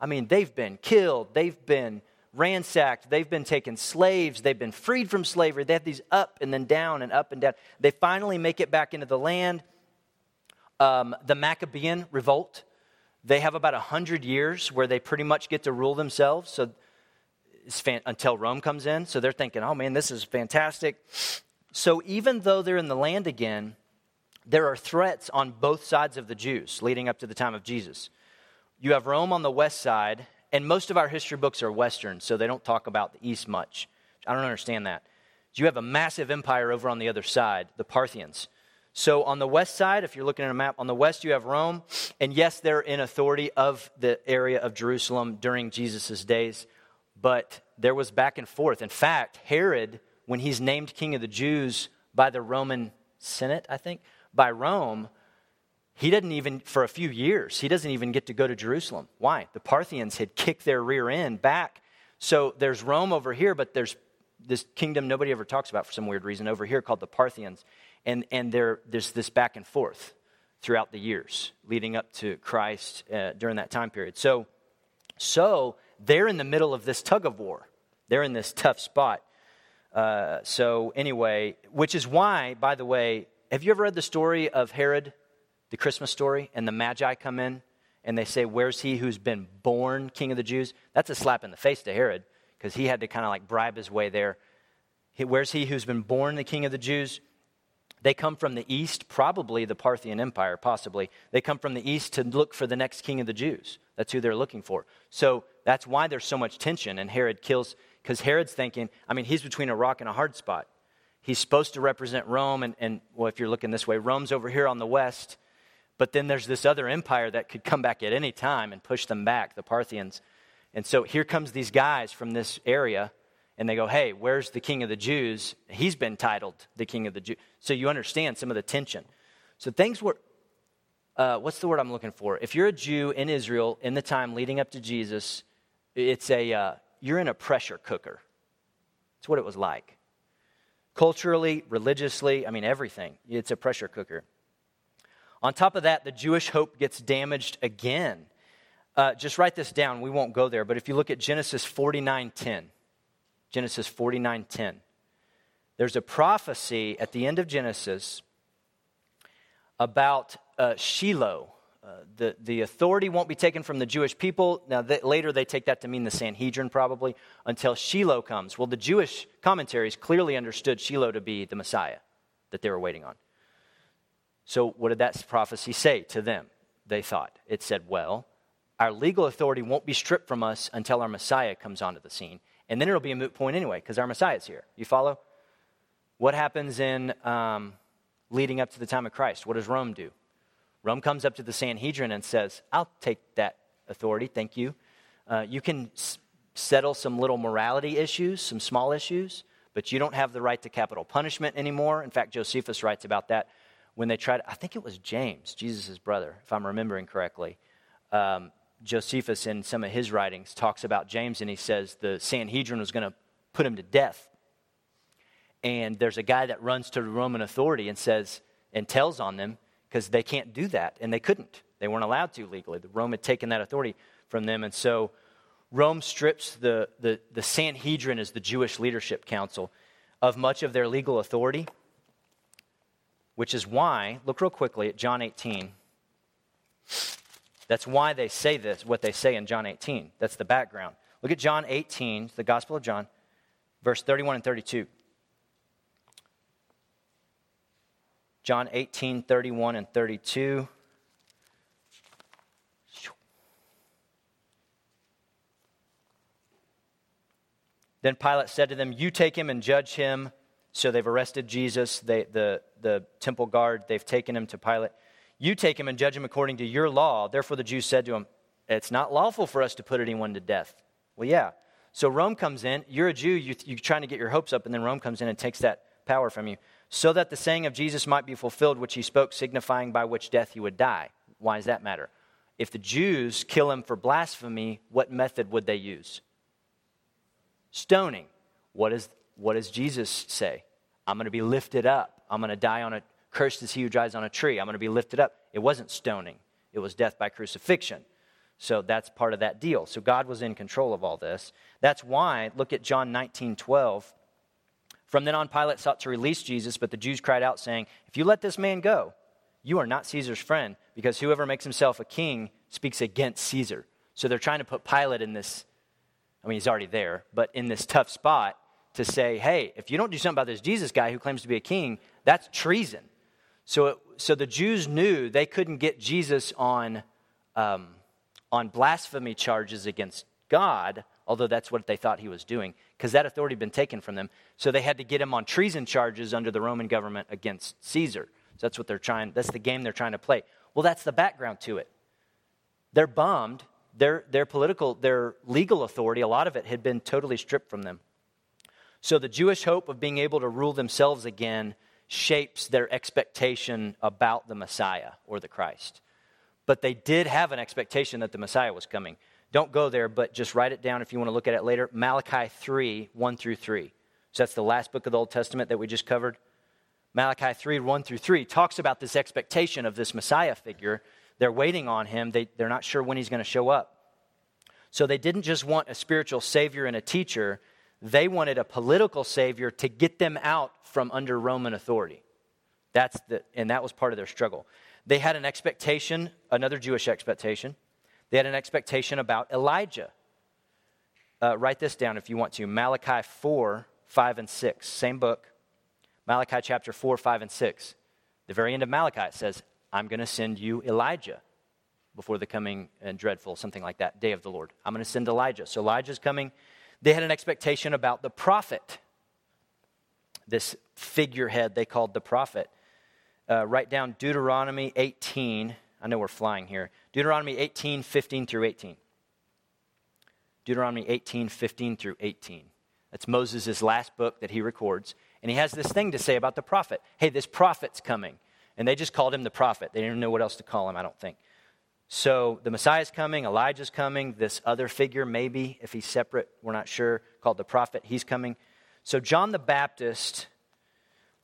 I mean, they've been killed, they've been ransacked, they've been taken slaves, they've been freed from slavery. They have these up and then down and up and down. They finally make it back into the land. Um, the Maccabean revolt, they have about 100 years where they pretty much get to rule themselves. So fan- until Rome comes in. So they're thinking, oh man, this is fantastic. So even though they're in the land again, there are threats on both sides of the Jews leading up to the time of Jesus. You have Rome on the west side, and most of our history books are Western, so they don't talk about the east much. I don't understand that. You have a massive empire over on the other side, the Parthians. So on the west side, if you're looking at a map, on the west you have Rome, and yes, they're in authority of the area of Jerusalem during Jesus' days, but there was back and forth. In fact, Herod when he's named king of the Jews by the Roman Senate, I think, by Rome, he doesn't even, for a few years, he doesn't even get to go to Jerusalem. Why? The Parthians had kicked their rear end back. So there's Rome over here, but there's this kingdom nobody ever talks about for some weird reason over here called the Parthians. And, and there, there's this back and forth throughout the years leading up to Christ uh, during that time period. So, so they're in the middle of this tug of war. They're in this tough spot. Uh, so, anyway, which is why, by the way, have you ever read the story of Herod, the Christmas story, and the Magi come in and they say, Where's he who's been born king of the Jews? That's a slap in the face to Herod because he had to kind of like bribe his way there. Where's he who's been born the king of the Jews? They come from the east, probably the Parthian Empire, possibly. They come from the east to look for the next king of the Jews. That's who they're looking for. So that's why there's so much tension, and Herod kills because Herod's thinking, I mean, he's between a rock and a hard spot. He's supposed to represent Rome, and, and well, if you're looking this way, Rome's over here on the west, but then there's this other empire that could come back at any time and push them back, the Parthians. And so here comes these guys from this area, and they go, Hey, where's the king of the Jews? He's been titled the king of the Jews. So you understand some of the tension. So things were, uh, what's the word I'm looking for? If you're a Jew in Israel in the time leading up to Jesus, it's a, uh, you're in a pressure cooker. It's what it was like. Culturally, religiously, I mean, everything. It's a pressure cooker. On top of that, the Jewish hope gets damaged again. Uh, just write this down. We won't go there. But if you look at Genesis 49.10, Genesis 49.10, there's a prophecy at the end of Genesis about uh, Shiloh, the, the authority won't be taken from the Jewish people. Now, they, later they take that to mean the Sanhedrin, probably, until Shiloh comes. Well, the Jewish commentaries clearly understood Shiloh to be the Messiah that they were waiting on. So, what did that prophecy say to them? They thought. It said, well, our legal authority won't be stripped from us until our Messiah comes onto the scene. And then it'll be a moot point anyway, because our Messiah's here. You follow? What happens in um, leading up to the time of Christ? What does Rome do? Rome comes up to the Sanhedrin and says, I'll take that authority, thank you. Uh, you can s- settle some little morality issues, some small issues, but you don't have the right to capital punishment anymore. In fact, Josephus writes about that when they tried, I think it was James, Jesus' brother, if I'm remembering correctly. Um, Josephus, in some of his writings, talks about James and he says the Sanhedrin was going to put him to death. And there's a guy that runs to the Roman authority and says, and tells on them because they can't do that, and they couldn't. They weren't allowed to legally. The Rome had taken that authority from them, and so Rome strips the, the, the Sanhedrin as the Jewish leadership council of much of their legal authority, which is why, look real quickly at John 18. That's why they say this, what they say in John 18. That's the background. Look at John 18, the Gospel of John, verse 31 and 32. John 18, 31 and 32. Then Pilate said to them, You take him and judge him. So they've arrested Jesus, they, the, the temple guard, they've taken him to Pilate. You take him and judge him according to your law. Therefore, the Jews said to him, It's not lawful for us to put anyone to death. Well, yeah. So Rome comes in. You're a Jew. You, you're trying to get your hopes up, and then Rome comes in and takes that power from you so that the saying of Jesus might be fulfilled, which he spoke, signifying by which death he would die. Why does that matter? If the Jews kill him for blasphemy, what method would they use? Stoning. What, is, what does Jesus say? I'm going to be lifted up. I'm going to die on a, cursed is he who dies on a tree. I'm going to be lifted up. It wasn't stoning, it was death by crucifixion. So that's part of that deal. So God was in control of all this. That's why, look at John 19 12. From then on, Pilate sought to release Jesus, but the Jews cried out, saying, If you let this man go, you are not Caesar's friend, because whoever makes himself a king speaks against Caesar. So they're trying to put Pilate in this, I mean, he's already there, but in this tough spot to say, hey, if you don't do something about this Jesus guy who claims to be a king, that's treason. So, it, so the Jews knew they couldn't get Jesus on, um, on blasphemy charges against God although that's what they thought he was doing, because that authority had been taken from them. So they had to get him on treason charges under the Roman government against Caesar. So that's what they're trying, that's the game they're trying to play. Well, that's the background to it. They're bummed. Their, their political, their legal authority, a lot of it had been totally stripped from them. So the Jewish hope of being able to rule themselves again shapes their expectation about the Messiah or the Christ. But they did have an expectation that the Messiah was coming. Don't go there, but just write it down if you want to look at it later. Malachi 3, 1 through 3. So that's the last book of the Old Testament that we just covered. Malachi 3, 1 through 3 talks about this expectation of this Messiah figure. They're waiting on him, they, they're not sure when he's going to show up. So they didn't just want a spiritual savior and a teacher, they wanted a political savior to get them out from under Roman authority. That's the, and that was part of their struggle. They had an expectation, another Jewish expectation, they had an expectation about Elijah. Uh, write this down if you want to Malachi 4, 5, and 6. Same book. Malachi chapter 4, 5, and 6. The very end of Malachi it says, I'm going to send you Elijah before the coming and dreadful, something like that, day of the Lord. I'm going to send Elijah. So Elijah's coming. They had an expectation about the prophet, this figurehead they called the prophet. Uh, write down Deuteronomy 18. I know we're flying here. Deuteronomy 18, 15 through 18. Deuteronomy 18, 15 through 18. That's Moses' last book that he records. And he has this thing to say about the prophet. Hey, this prophet's coming. And they just called him the prophet. They didn't know what else to call him, I don't think. So the Messiah's coming, Elijah's coming, this other figure, maybe, if he's separate, we're not sure, called the prophet, he's coming. So John the Baptist,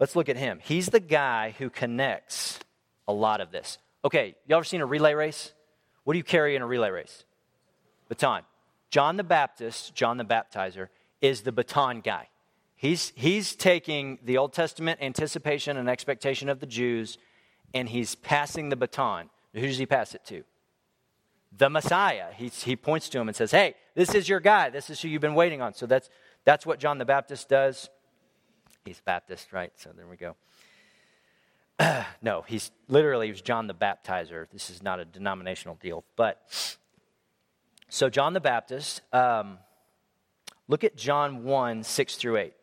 let's look at him. He's the guy who connects a lot of this. Okay, y'all ever seen a relay race? What do you carry in a relay race? Baton. John the Baptist, John the Baptizer, is the baton guy. He's, he's taking the Old Testament anticipation and expectation of the Jews and he's passing the baton. Who does he pass it to? The Messiah. He, he points to him and says, Hey, this is your guy. This is who you've been waiting on. So that's, that's what John the Baptist does. He's Baptist, right? So there we go. no, he's literally he was John the Baptizer. This is not a denominational deal, but so John the Baptist. Um, look at John one six through eight.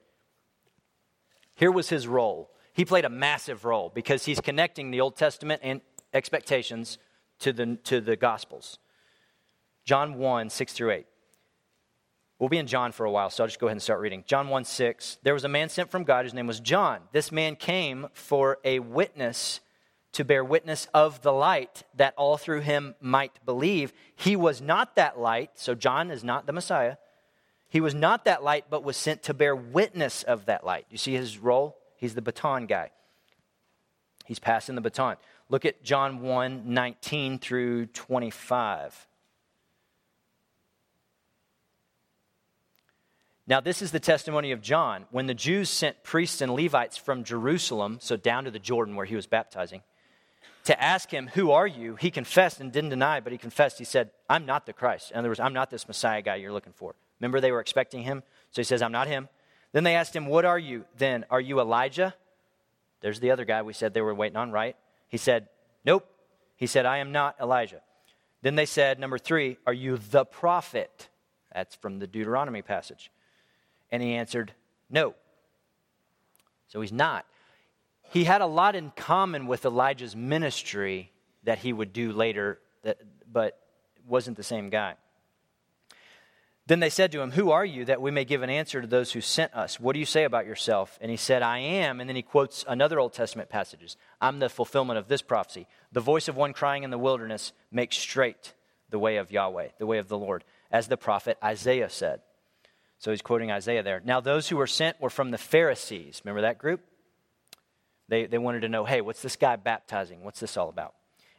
Here was his role. He played a massive role because he's connecting the Old Testament and expectations to the to the Gospels. John one six through eight. We'll be in John for a while, so I'll just go ahead and start reading. John 1 6. There was a man sent from God, whose name was John. This man came for a witness to bear witness of the light, that all through him might believe. He was not that light, so John is not the Messiah. He was not that light, but was sent to bear witness of that light. You see his role? He's the baton guy. He's passing the baton. Look at John 1 19 through 25. Now, this is the testimony of John. When the Jews sent priests and Levites from Jerusalem, so down to the Jordan where he was baptizing, to ask him, Who are you? He confessed and didn't deny, but he confessed. He said, I'm not the Christ. In other words, I'm not this Messiah guy you're looking for. Remember, they were expecting him? So he says, I'm not him. Then they asked him, What are you then? Are you Elijah? There's the other guy we said they were waiting on, right? He said, Nope. He said, I am not Elijah. Then they said, Number three, Are you the prophet? That's from the Deuteronomy passage. And he answered, No. So he's not. He had a lot in common with Elijah's ministry that he would do later, that, but wasn't the same guy. Then they said to him, Who are you that we may give an answer to those who sent us? What do you say about yourself? And he said, I am. And then he quotes another Old Testament passages. I'm the fulfillment of this prophecy. The voice of one crying in the wilderness, Make straight the way of Yahweh, the way of the Lord, as the prophet Isaiah said. So he's quoting Isaiah there. Now, those who were sent were from the Pharisees. Remember that group? They, they wanted to know, hey, what's this guy baptizing? What's this all about?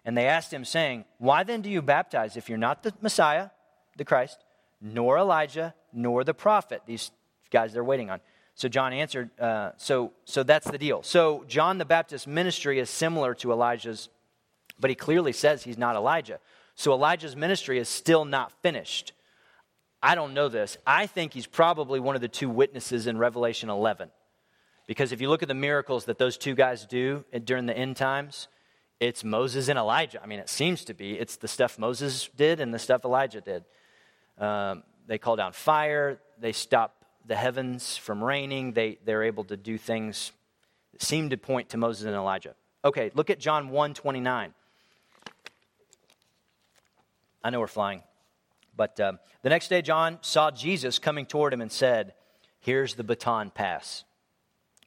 And they asked him, saying, Why then do you baptize if you're not the Messiah, the Christ, nor Elijah, nor the prophet? These guys they're waiting on. So John answered, uh, so, so that's the deal. So John the Baptist's ministry is similar to Elijah's, but he clearly says he's not Elijah. So Elijah's ministry is still not finished. I don't know this. I think he's probably one of the two witnesses in Revelation 11. Because if you look at the miracles that those two guys do during the end times, it's Moses and Elijah. I mean, it seems to be. It's the stuff Moses did and the stuff Elijah did. Um, they call down fire, they stop the heavens from raining, they, they're able to do things that seem to point to Moses and Elijah. Okay, look at John 1 29. I know we're flying. But um, the next day, John saw Jesus coming toward him and said, Here's the baton pass.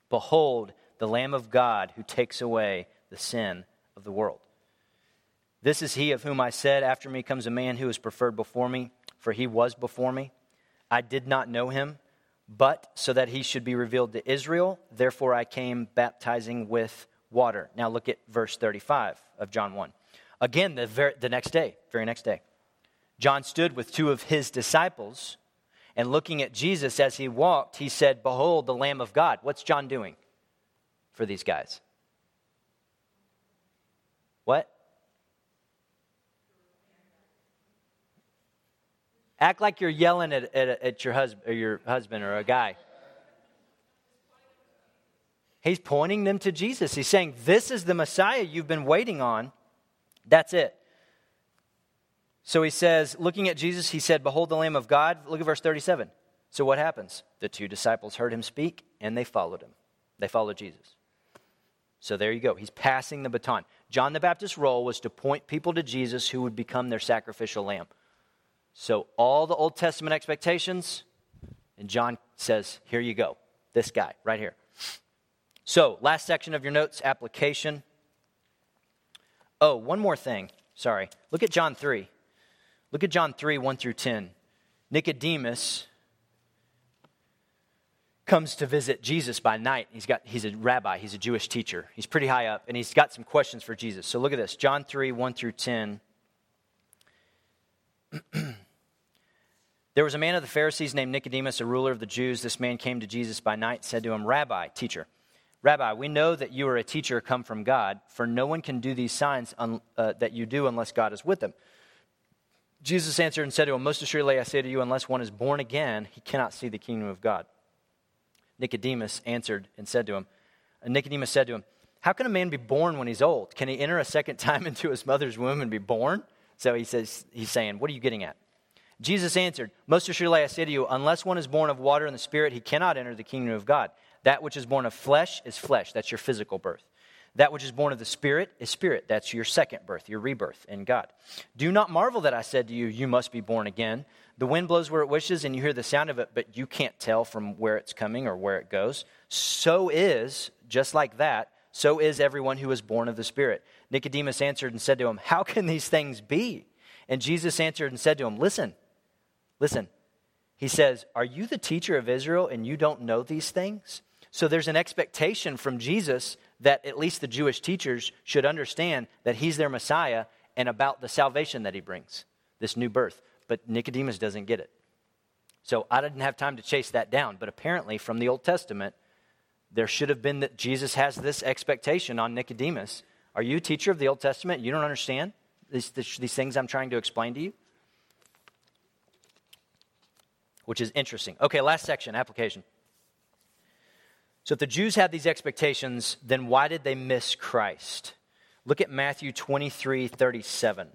Behold, the Lamb of God who takes away the sin of the world. This is he of whom I said, After me comes a man who is preferred before me, for he was before me. I did not know him, but so that he should be revealed to Israel, therefore I came baptizing with water. Now look at verse 35 of John 1. Again, the, ver- the next day, very next day. John stood with two of his disciples, and looking at Jesus as he walked, he said, Behold, the Lamb of God. What's John doing for these guys? What? Act like you're yelling at, at, at your, husband, or your husband or a guy. He's pointing them to Jesus. He's saying, This is the Messiah you've been waiting on. That's it. So he says, looking at Jesus, he said, Behold the Lamb of God. Look at verse 37. So what happens? The two disciples heard him speak and they followed him. They followed Jesus. So there you go. He's passing the baton. John the Baptist's role was to point people to Jesus who would become their sacrificial lamb. So all the Old Testament expectations, and John says, Here you go. This guy right here. So, last section of your notes application. Oh, one more thing. Sorry. Look at John 3. Look at John 3 1 through 10. Nicodemus comes to visit Jesus by night. He's, got, he's a rabbi, he's a Jewish teacher. He's pretty high up, and he's got some questions for Jesus. So look at this John 3 1 through 10. there was a man of the Pharisees named Nicodemus, a ruler of the Jews. This man came to Jesus by night, said to him, Rabbi, teacher, Rabbi, we know that you are a teacher come from God, for no one can do these signs un, uh, that you do unless God is with them. Jesus answered and said to him, Most assuredly I say to you, unless one is born again, he cannot see the kingdom of God. Nicodemus answered and said to him, and Nicodemus said to him, How can a man be born when he's old? Can he enter a second time into his mother's womb and be born? So he says, he's saying, What are you getting at? Jesus answered, Most assuredly I say to you, unless one is born of water and the Spirit, he cannot enter the kingdom of God. That which is born of flesh is flesh. That's your physical birth. That which is born of the Spirit is spirit. That's your second birth, your rebirth in God. Do not marvel that I said to you, You must be born again. The wind blows where it wishes, and you hear the sound of it, but you can't tell from where it's coming or where it goes. So is, just like that, so is everyone who is born of the Spirit. Nicodemus answered and said to him, How can these things be? And Jesus answered and said to him, Listen, listen. He says, Are you the teacher of Israel and you don't know these things? So there's an expectation from Jesus that at least the Jewish teachers should understand that he's their Messiah and about the salvation that he brings, this new birth. But Nicodemus doesn't get it. So I didn't have time to chase that down. But apparently, from the Old Testament, there should have been that Jesus has this expectation on Nicodemus. Are you a teacher of the Old Testament? You don't understand these, these things I'm trying to explain to you? Which is interesting. Okay, last section application. So if the Jews had these expectations, then why did they miss Christ? Look at Matthew 23 37.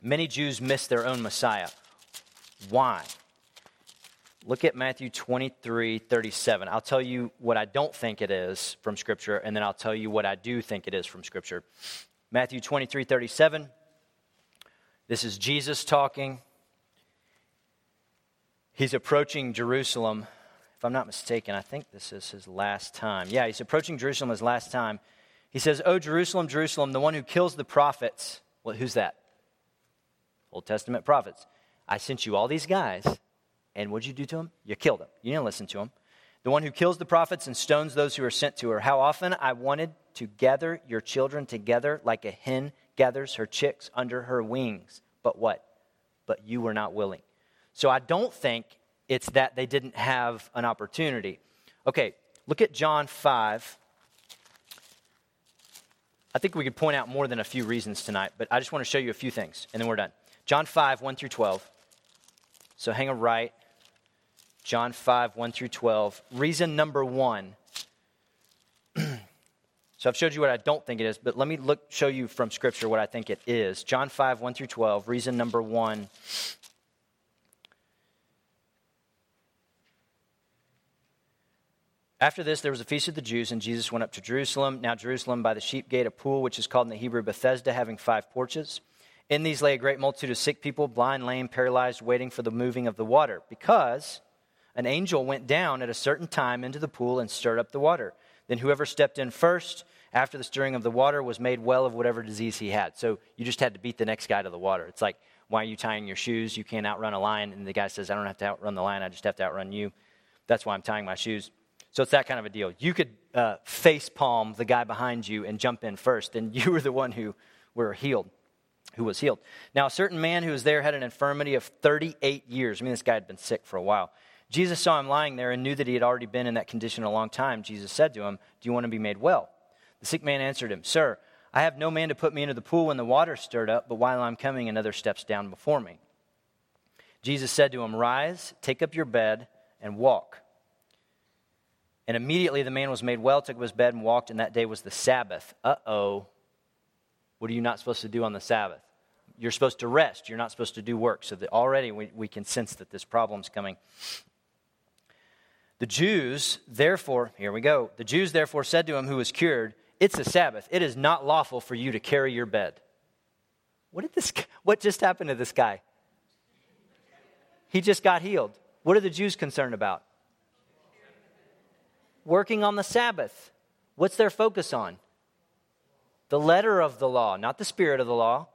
Many Jews missed their own Messiah. Why? Look at Matthew 23 37. I'll tell you what I don't think it is from Scripture, and then I'll tell you what I do think it is from Scripture. Matthew 23 37. This is Jesus talking. He's approaching Jerusalem if I'm not mistaken, I think this is his last time. Yeah, he's approaching Jerusalem his last time. He says, Oh, Jerusalem, Jerusalem, the one who kills the prophets. Well, who's that? Old Testament prophets. I sent you all these guys, and what'd you do to them? You killed them. You didn't listen to them. The one who kills the prophets and stones those who are sent to her. How often I wanted to gather your children together like a hen gathers her chicks under her wings. But what? But you were not willing. So I don't think it's that they didn't have an opportunity. Okay, look at John 5. I think we could point out more than a few reasons tonight, but I just want to show you a few things, and then we're done. John 5, 1 through 12. So hang a right. John 5, 1 through 12. Reason number one. so I've showed you what I don't think it is, but let me look, show you from Scripture what I think it is. John 5, 1 through 12. Reason number one. After this, there was a feast of the Jews, and Jesus went up to Jerusalem. Now, Jerusalem by the sheep gate, a pool which is called in the Hebrew Bethesda, having five porches. In these lay a great multitude of sick people, blind, lame, paralyzed, waiting for the moving of the water, because an angel went down at a certain time into the pool and stirred up the water. Then whoever stepped in first after the stirring of the water was made well of whatever disease he had. So you just had to beat the next guy to the water. It's like, why are you tying your shoes? You can't outrun a lion. And the guy says, I don't have to outrun the lion, I just have to outrun you. That's why I'm tying my shoes. So it's that kind of a deal. You could uh, face palm the guy behind you and jump in first, and you were the one who were healed, who was healed. Now, a certain man who was there had an infirmity of 38 years. I mean, this guy had been sick for a while. Jesus saw him lying there and knew that he had already been in that condition a long time. Jesus said to him, Do you want to be made well? The sick man answered him, Sir, I have no man to put me into the pool when the water stirred up, but while I'm coming, another steps down before me. Jesus said to him, Rise, take up your bed, and walk. And immediately the man was made well, took up his bed, and walked, and that day was the Sabbath. Uh oh. What are you not supposed to do on the Sabbath? You're supposed to rest. You're not supposed to do work. So that already we, we can sense that this problem's coming. The Jews, therefore, here we go. The Jews, therefore, said to him who was cured, It's a Sabbath. It is not lawful for you to carry your bed. What did this what just happened to this guy? He just got healed. What are the Jews concerned about? Working on the Sabbath. What's their focus on? The letter of the law, not the spirit of the law.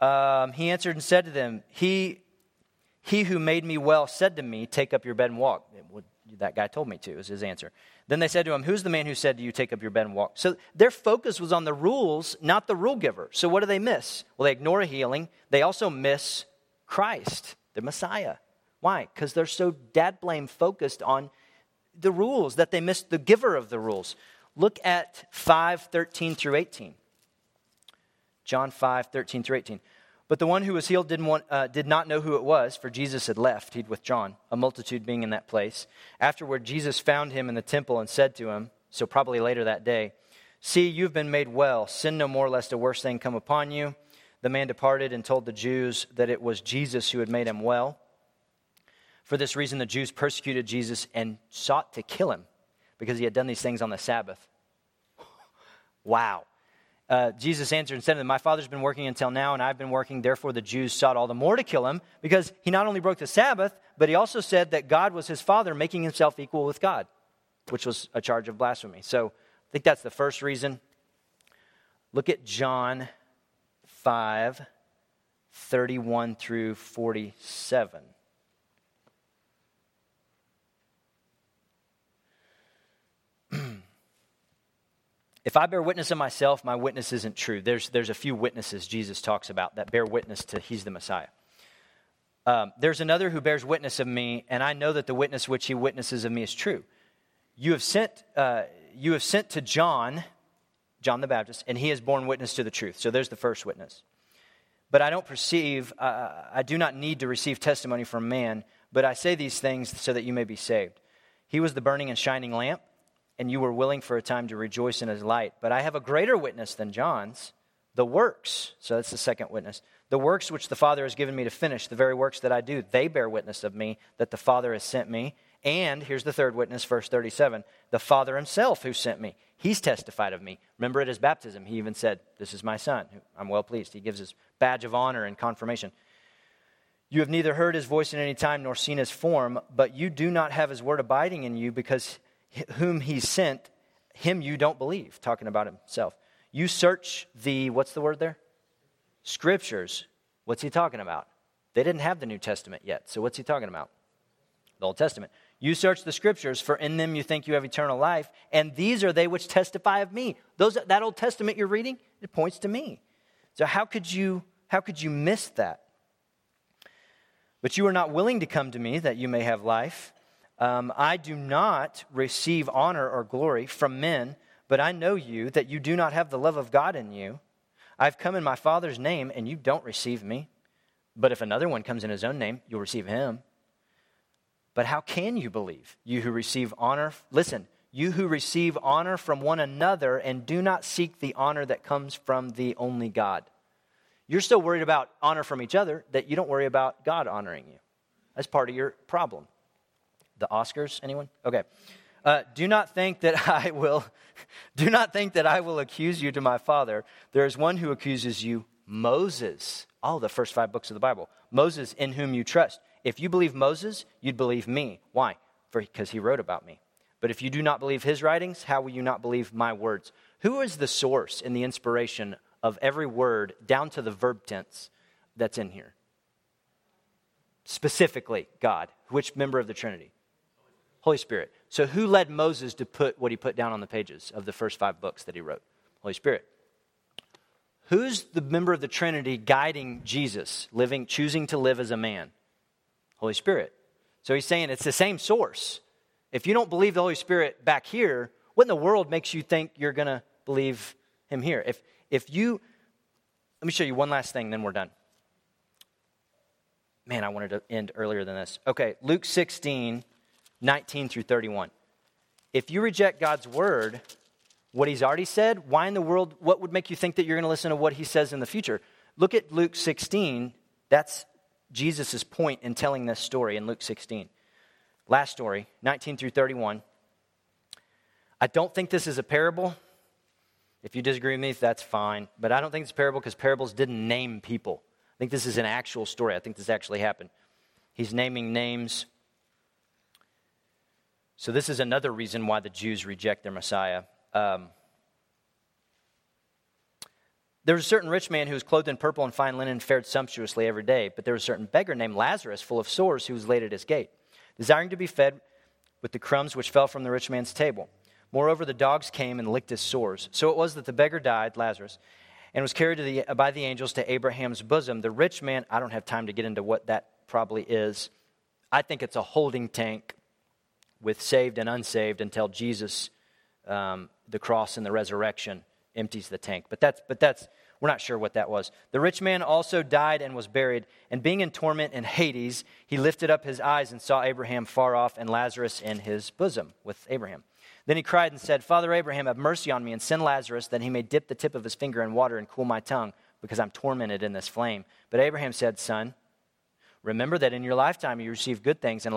Um, he answered and said to them, he, he who made me well said to me, Take up your bed and walk. That guy told me to, was his answer. Then they said to him, Who's the man who said to you, Take up your bed and walk? So their focus was on the rules, not the rule giver. So what do they miss? Well, they ignore healing. They also miss Christ, the Messiah. Why? Because they're so dad blame focused on the rules, that they missed the giver of the rules. Look at 5 13 through 18. John 5 13 through 18. But the one who was healed didn't want, uh, did not know who it was, for Jesus had left. He'd withdrawn, a multitude being in that place. Afterward, Jesus found him in the temple and said to him, so probably later that day, See, you've been made well. Sin no more, lest a worse thing come upon you. The man departed and told the Jews that it was Jesus who had made him well. For this reason, the Jews persecuted Jesus and sought to kill him because he had done these things on the Sabbath. wow. Uh, Jesus answered and said to them, My father's been working until now, and I've been working. Therefore, the Jews sought all the more to kill him because he not only broke the Sabbath, but he also said that God was his father, making himself equal with God, which was a charge of blasphemy. So I think that's the first reason. Look at John 5 31 through 47. if I bear witness of myself, my witness isn't true. There's, there's a few witnesses Jesus talks about that bear witness to he's the Messiah. Um, there's another who bears witness of me, and I know that the witness which he witnesses of me is true. You have sent, uh, you have sent to John, John the Baptist, and he has borne witness to the truth. So there's the first witness. But I don't perceive, uh, I do not need to receive testimony from man, but I say these things so that you may be saved. He was the burning and shining lamp and you were willing for a time to rejoice in his light. But I have a greater witness than John's, the works. So that's the second witness. The works which the Father has given me to finish, the very works that I do, they bear witness of me that the Father has sent me. And here's the third witness, verse 37 the Father himself who sent me. He's testified of me. Remember at his baptism, he even said, This is my son. I'm well pleased. He gives his badge of honor and confirmation. You have neither heard his voice in any time nor seen his form, but you do not have his word abiding in you because whom he sent, him you don't believe, talking about himself. You search the, what's the word there? Scriptures. What's he talking about? They didn't have the New Testament yet. So what's he talking about? The Old Testament. You search the scriptures, for in them you think you have eternal life, and these are they which testify of me. Those that Old Testament you're reading, it points to me. So how could you how could you miss that? But you are not willing to come to me that you may have life. Um, I do not receive honor or glory from men, but I know you that you do not have the love of God in you. I've come in my Father's name, and you don't receive me. But if another one comes in his own name, you'll receive him. But how can you believe, you who receive honor? Listen, you who receive honor from one another and do not seek the honor that comes from the only God. You're still worried about honor from each other, that you don't worry about God honoring you. That's part of your problem the Oscars? Anyone? Okay. Uh, do not think that I will. Do not think that I will accuse you to my father. There is one who accuses you, Moses. All the first five books of the Bible. Moses, in whom you trust. If you believe Moses, you'd believe me. Why? Because he wrote about me. But if you do not believe his writings, how will you not believe my words? Who is the source and the inspiration of every word down to the verb tense that's in here? Specifically, God. Which member of the Trinity? Holy Spirit. So, who led Moses to put what he put down on the pages of the first five books that he wrote? Holy Spirit. Who's the member of the Trinity guiding Jesus, living, choosing to live as a man? Holy Spirit. So he's saying it's the same source. If you don't believe the Holy Spirit back here, what in the world makes you think you're going to believe him here? If, if you, let me show you one last thing, then we're done. Man, I wanted to end earlier than this. Okay, Luke 16, 19 through 31. If you reject God's word, what he's already said, why in the world, what would make you think that you're going to listen to what he says in the future? Look at Luke 16. That's Jesus' point in telling this story in Luke 16. Last story, 19 through 31. I don't think this is a parable. If you disagree with me, that's fine. But I don't think it's a parable because parables didn't name people. I think this is an actual story. I think this actually happened. He's naming names so, this is another reason why the Jews reject their Messiah. Um, there was a certain rich man who was clothed in purple and fine linen and fared sumptuously every day, but there was a certain beggar named Lazarus, full of sores, who was laid at his gate, desiring to be fed with the crumbs which fell from the rich man's table. Moreover, the dogs came and licked his sores. So it was that the beggar died, Lazarus, and was carried the, by the angels to Abraham's bosom. The rich man, I don't have time to get into what that probably is. I think it's a holding tank with saved and unsaved until Jesus, um, the cross and the resurrection, empties the tank. But that's, but that's, we're not sure what that was. The rich man also died and was buried, and being in torment in Hades, he lifted up his eyes and saw Abraham far off and Lazarus in his bosom with Abraham. Then he cried and said, Father Abraham, have mercy on me and send Lazarus that he may dip the tip of his finger in water and cool my tongue, because I'm tormented in this flame. But Abraham said, Son, remember that in your lifetime you received good things, and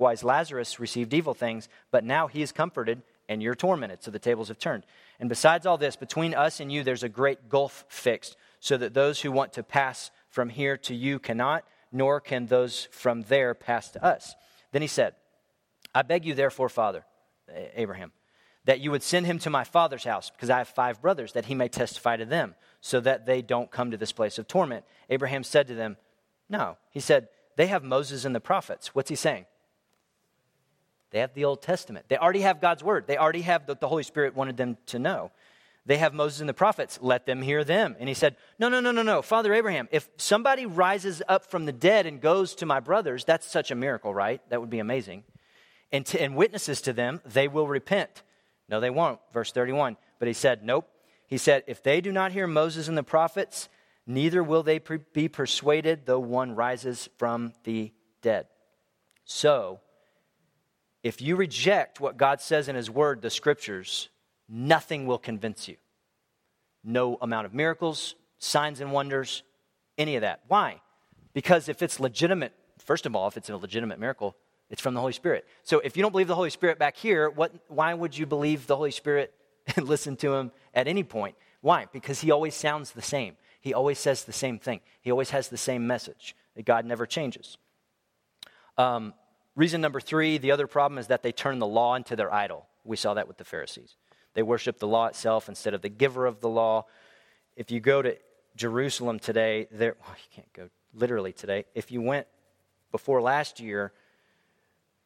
likewise Lazarus received evil things, but now he is comforted and you're tormented. So the tables have turned. And besides all this, between us and you, there's a great gulf fixed, so that those who want to pass from here to you cannot, nor can those from there pass to us. Then he said, I beg you, therefore, Father, Abraham, that you would send him to my father's house, because I have five brothers, that he may testify to them, so that they don't come to this place of torment. Abraham said to them, No. He said, They have Moses and the prophets. What's he saying? They have the Old Testament. They already have God's word. They already have what the Holy Spirit wanted them to know. They have Moses and the prophets. Let them hear them. And he said, No, no, no, no, no. Father Abraham, if somebody rises up from the dead and goes to my brothers, that's such a miracle, right? That would be amazing and, to, and witnesses to them, they will repent. No, they won't. Verse 31. But he said, Nope. He said, If they do not hear Moses and the prophets, neither will they pre- be persuaded, though one rises from the dead. So, if you reject what God says in His Word, the Scriptures, nothing will convince you. No amount of miracles, signs and wonders, any of that. Why? Because if it's legitimate, first of all, if it's a legitimate miracle, it's from the Holy Spirit. So if you don't believe the Holy Spirit back here, what, why would you believe the Holy Spirit and listen to him at any point? Why? Because he always sounds the same. He always says the same thing. He always has the same message. God never changes. Um, reason number three the other problem is that they turn the law into their idol. We saw that with the Pharisees. They worship the law itself instead of the giver of the law. If you go to Jerusalem today, there, well, you can't go literally today. If you went before last year,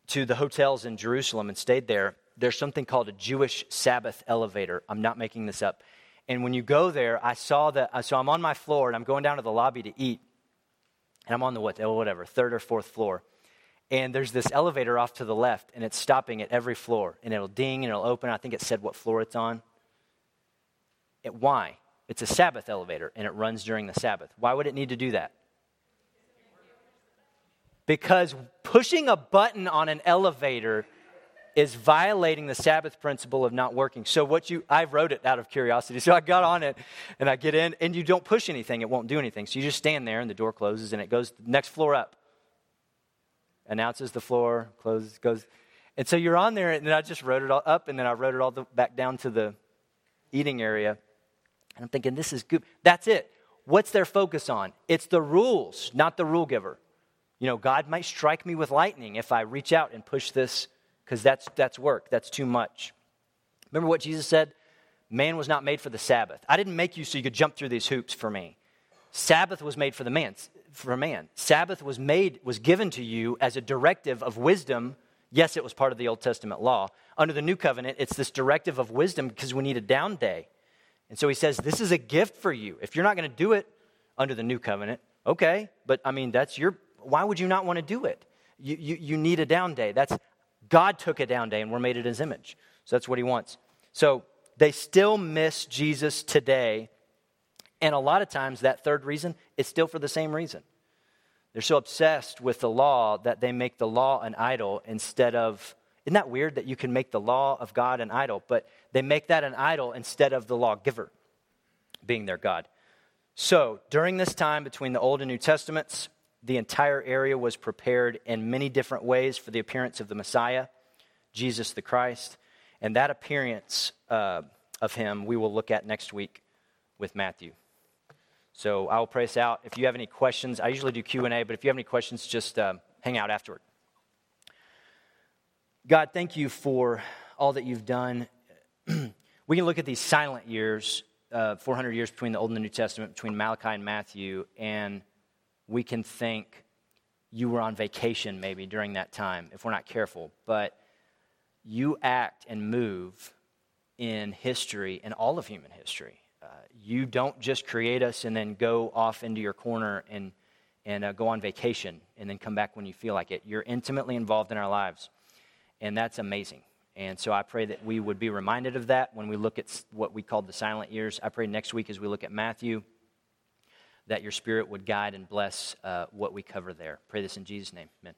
to the hotels in Jerusalem and stayed there, there's something called a Jewish Sabbath elevator. I'm not making this up. And when you go there, I saw that. So I'm on my floor and I'm going down to the lobby to eat. And I'm on the what, oh, whatever, third or fourth floor. And there's this elevator off to the left, and it's stopping at every floor. And it'll ding and it'll open. I think it said what floor it's on. It, why? It's a Sabbath elevator, and it runs during the Sabbath. Why would it need to do that? because pushing a button on an elevator is violating the Sabbath principle of not working. So what you I rode it out of curiosity. So I got on it and I get in and you don't push anything, it won't do anything. So you just stand there and the door closes and it goes next floor up. Announces the floor, closes, goes. And so you're on there and then I just rode it all up and then I rode it all the, back down to the eating area. And I'm thinking this is good. That's it. What's their focus on? It's the rules, not the rule giver. You know, God might strike me with lightning if I reach out and push this because that's, that's work. That's too much. Remember what Jesus said? Man was not made for the Sabbath. I didn't make you so you could jump through these hoops for me. Sabbath was made for the man, for man. Sabbath was made, was given to you as a directive of wisdom. Yes, it was part of the Old Testament law. Under the new covenant, it's this directive of wisdom because we need a down day. And so he says, This is a gift for you. If you're not going to do it under the new covenant, okay, but I mean, that's your why would you not want to do it? You, you, you need a down day. That's God took a down day and we're made in his image. So that's what he wants. So they still miss Jesus today. And a lot of times, that third reason is still for the same reason. They're so obsessed with the law that they make the law an idol instead of. Isn't that weird that you can make the law of God an idol? But they make that an idol instead of the lawgiver being their God. So during this time between the Old and New Testaments, the entire area was prepared in many different ways for the appearance of the Messiah, Jesus the Christ. And that appearance uh, of him we will look at next week with Matthew. So I will pray us out. If you have any questions, I usually do Q&A, but if you have any questions, just uh, hang out afterward. God, thank you for all that you've done. we can look at these silent years, uh, 400 years between the Old and the New Testament, between Malachi and Matthew, and – we can think you were on vacation maybe during that time if we're not careful. But you act and move in history, in all of human history. Uh, you don't just create us and then go off into your corner and, and uh, go on vacation and then come back when you feel like it. You're intimately involved in our lives, and that's amazing. And so I pray that we would be reminded of that when we look at what we called the silent years. I pray next week as we look at Matthew that your spirit would guide and bless uh, what we cover there. Pray this in Jesus' name. Amen.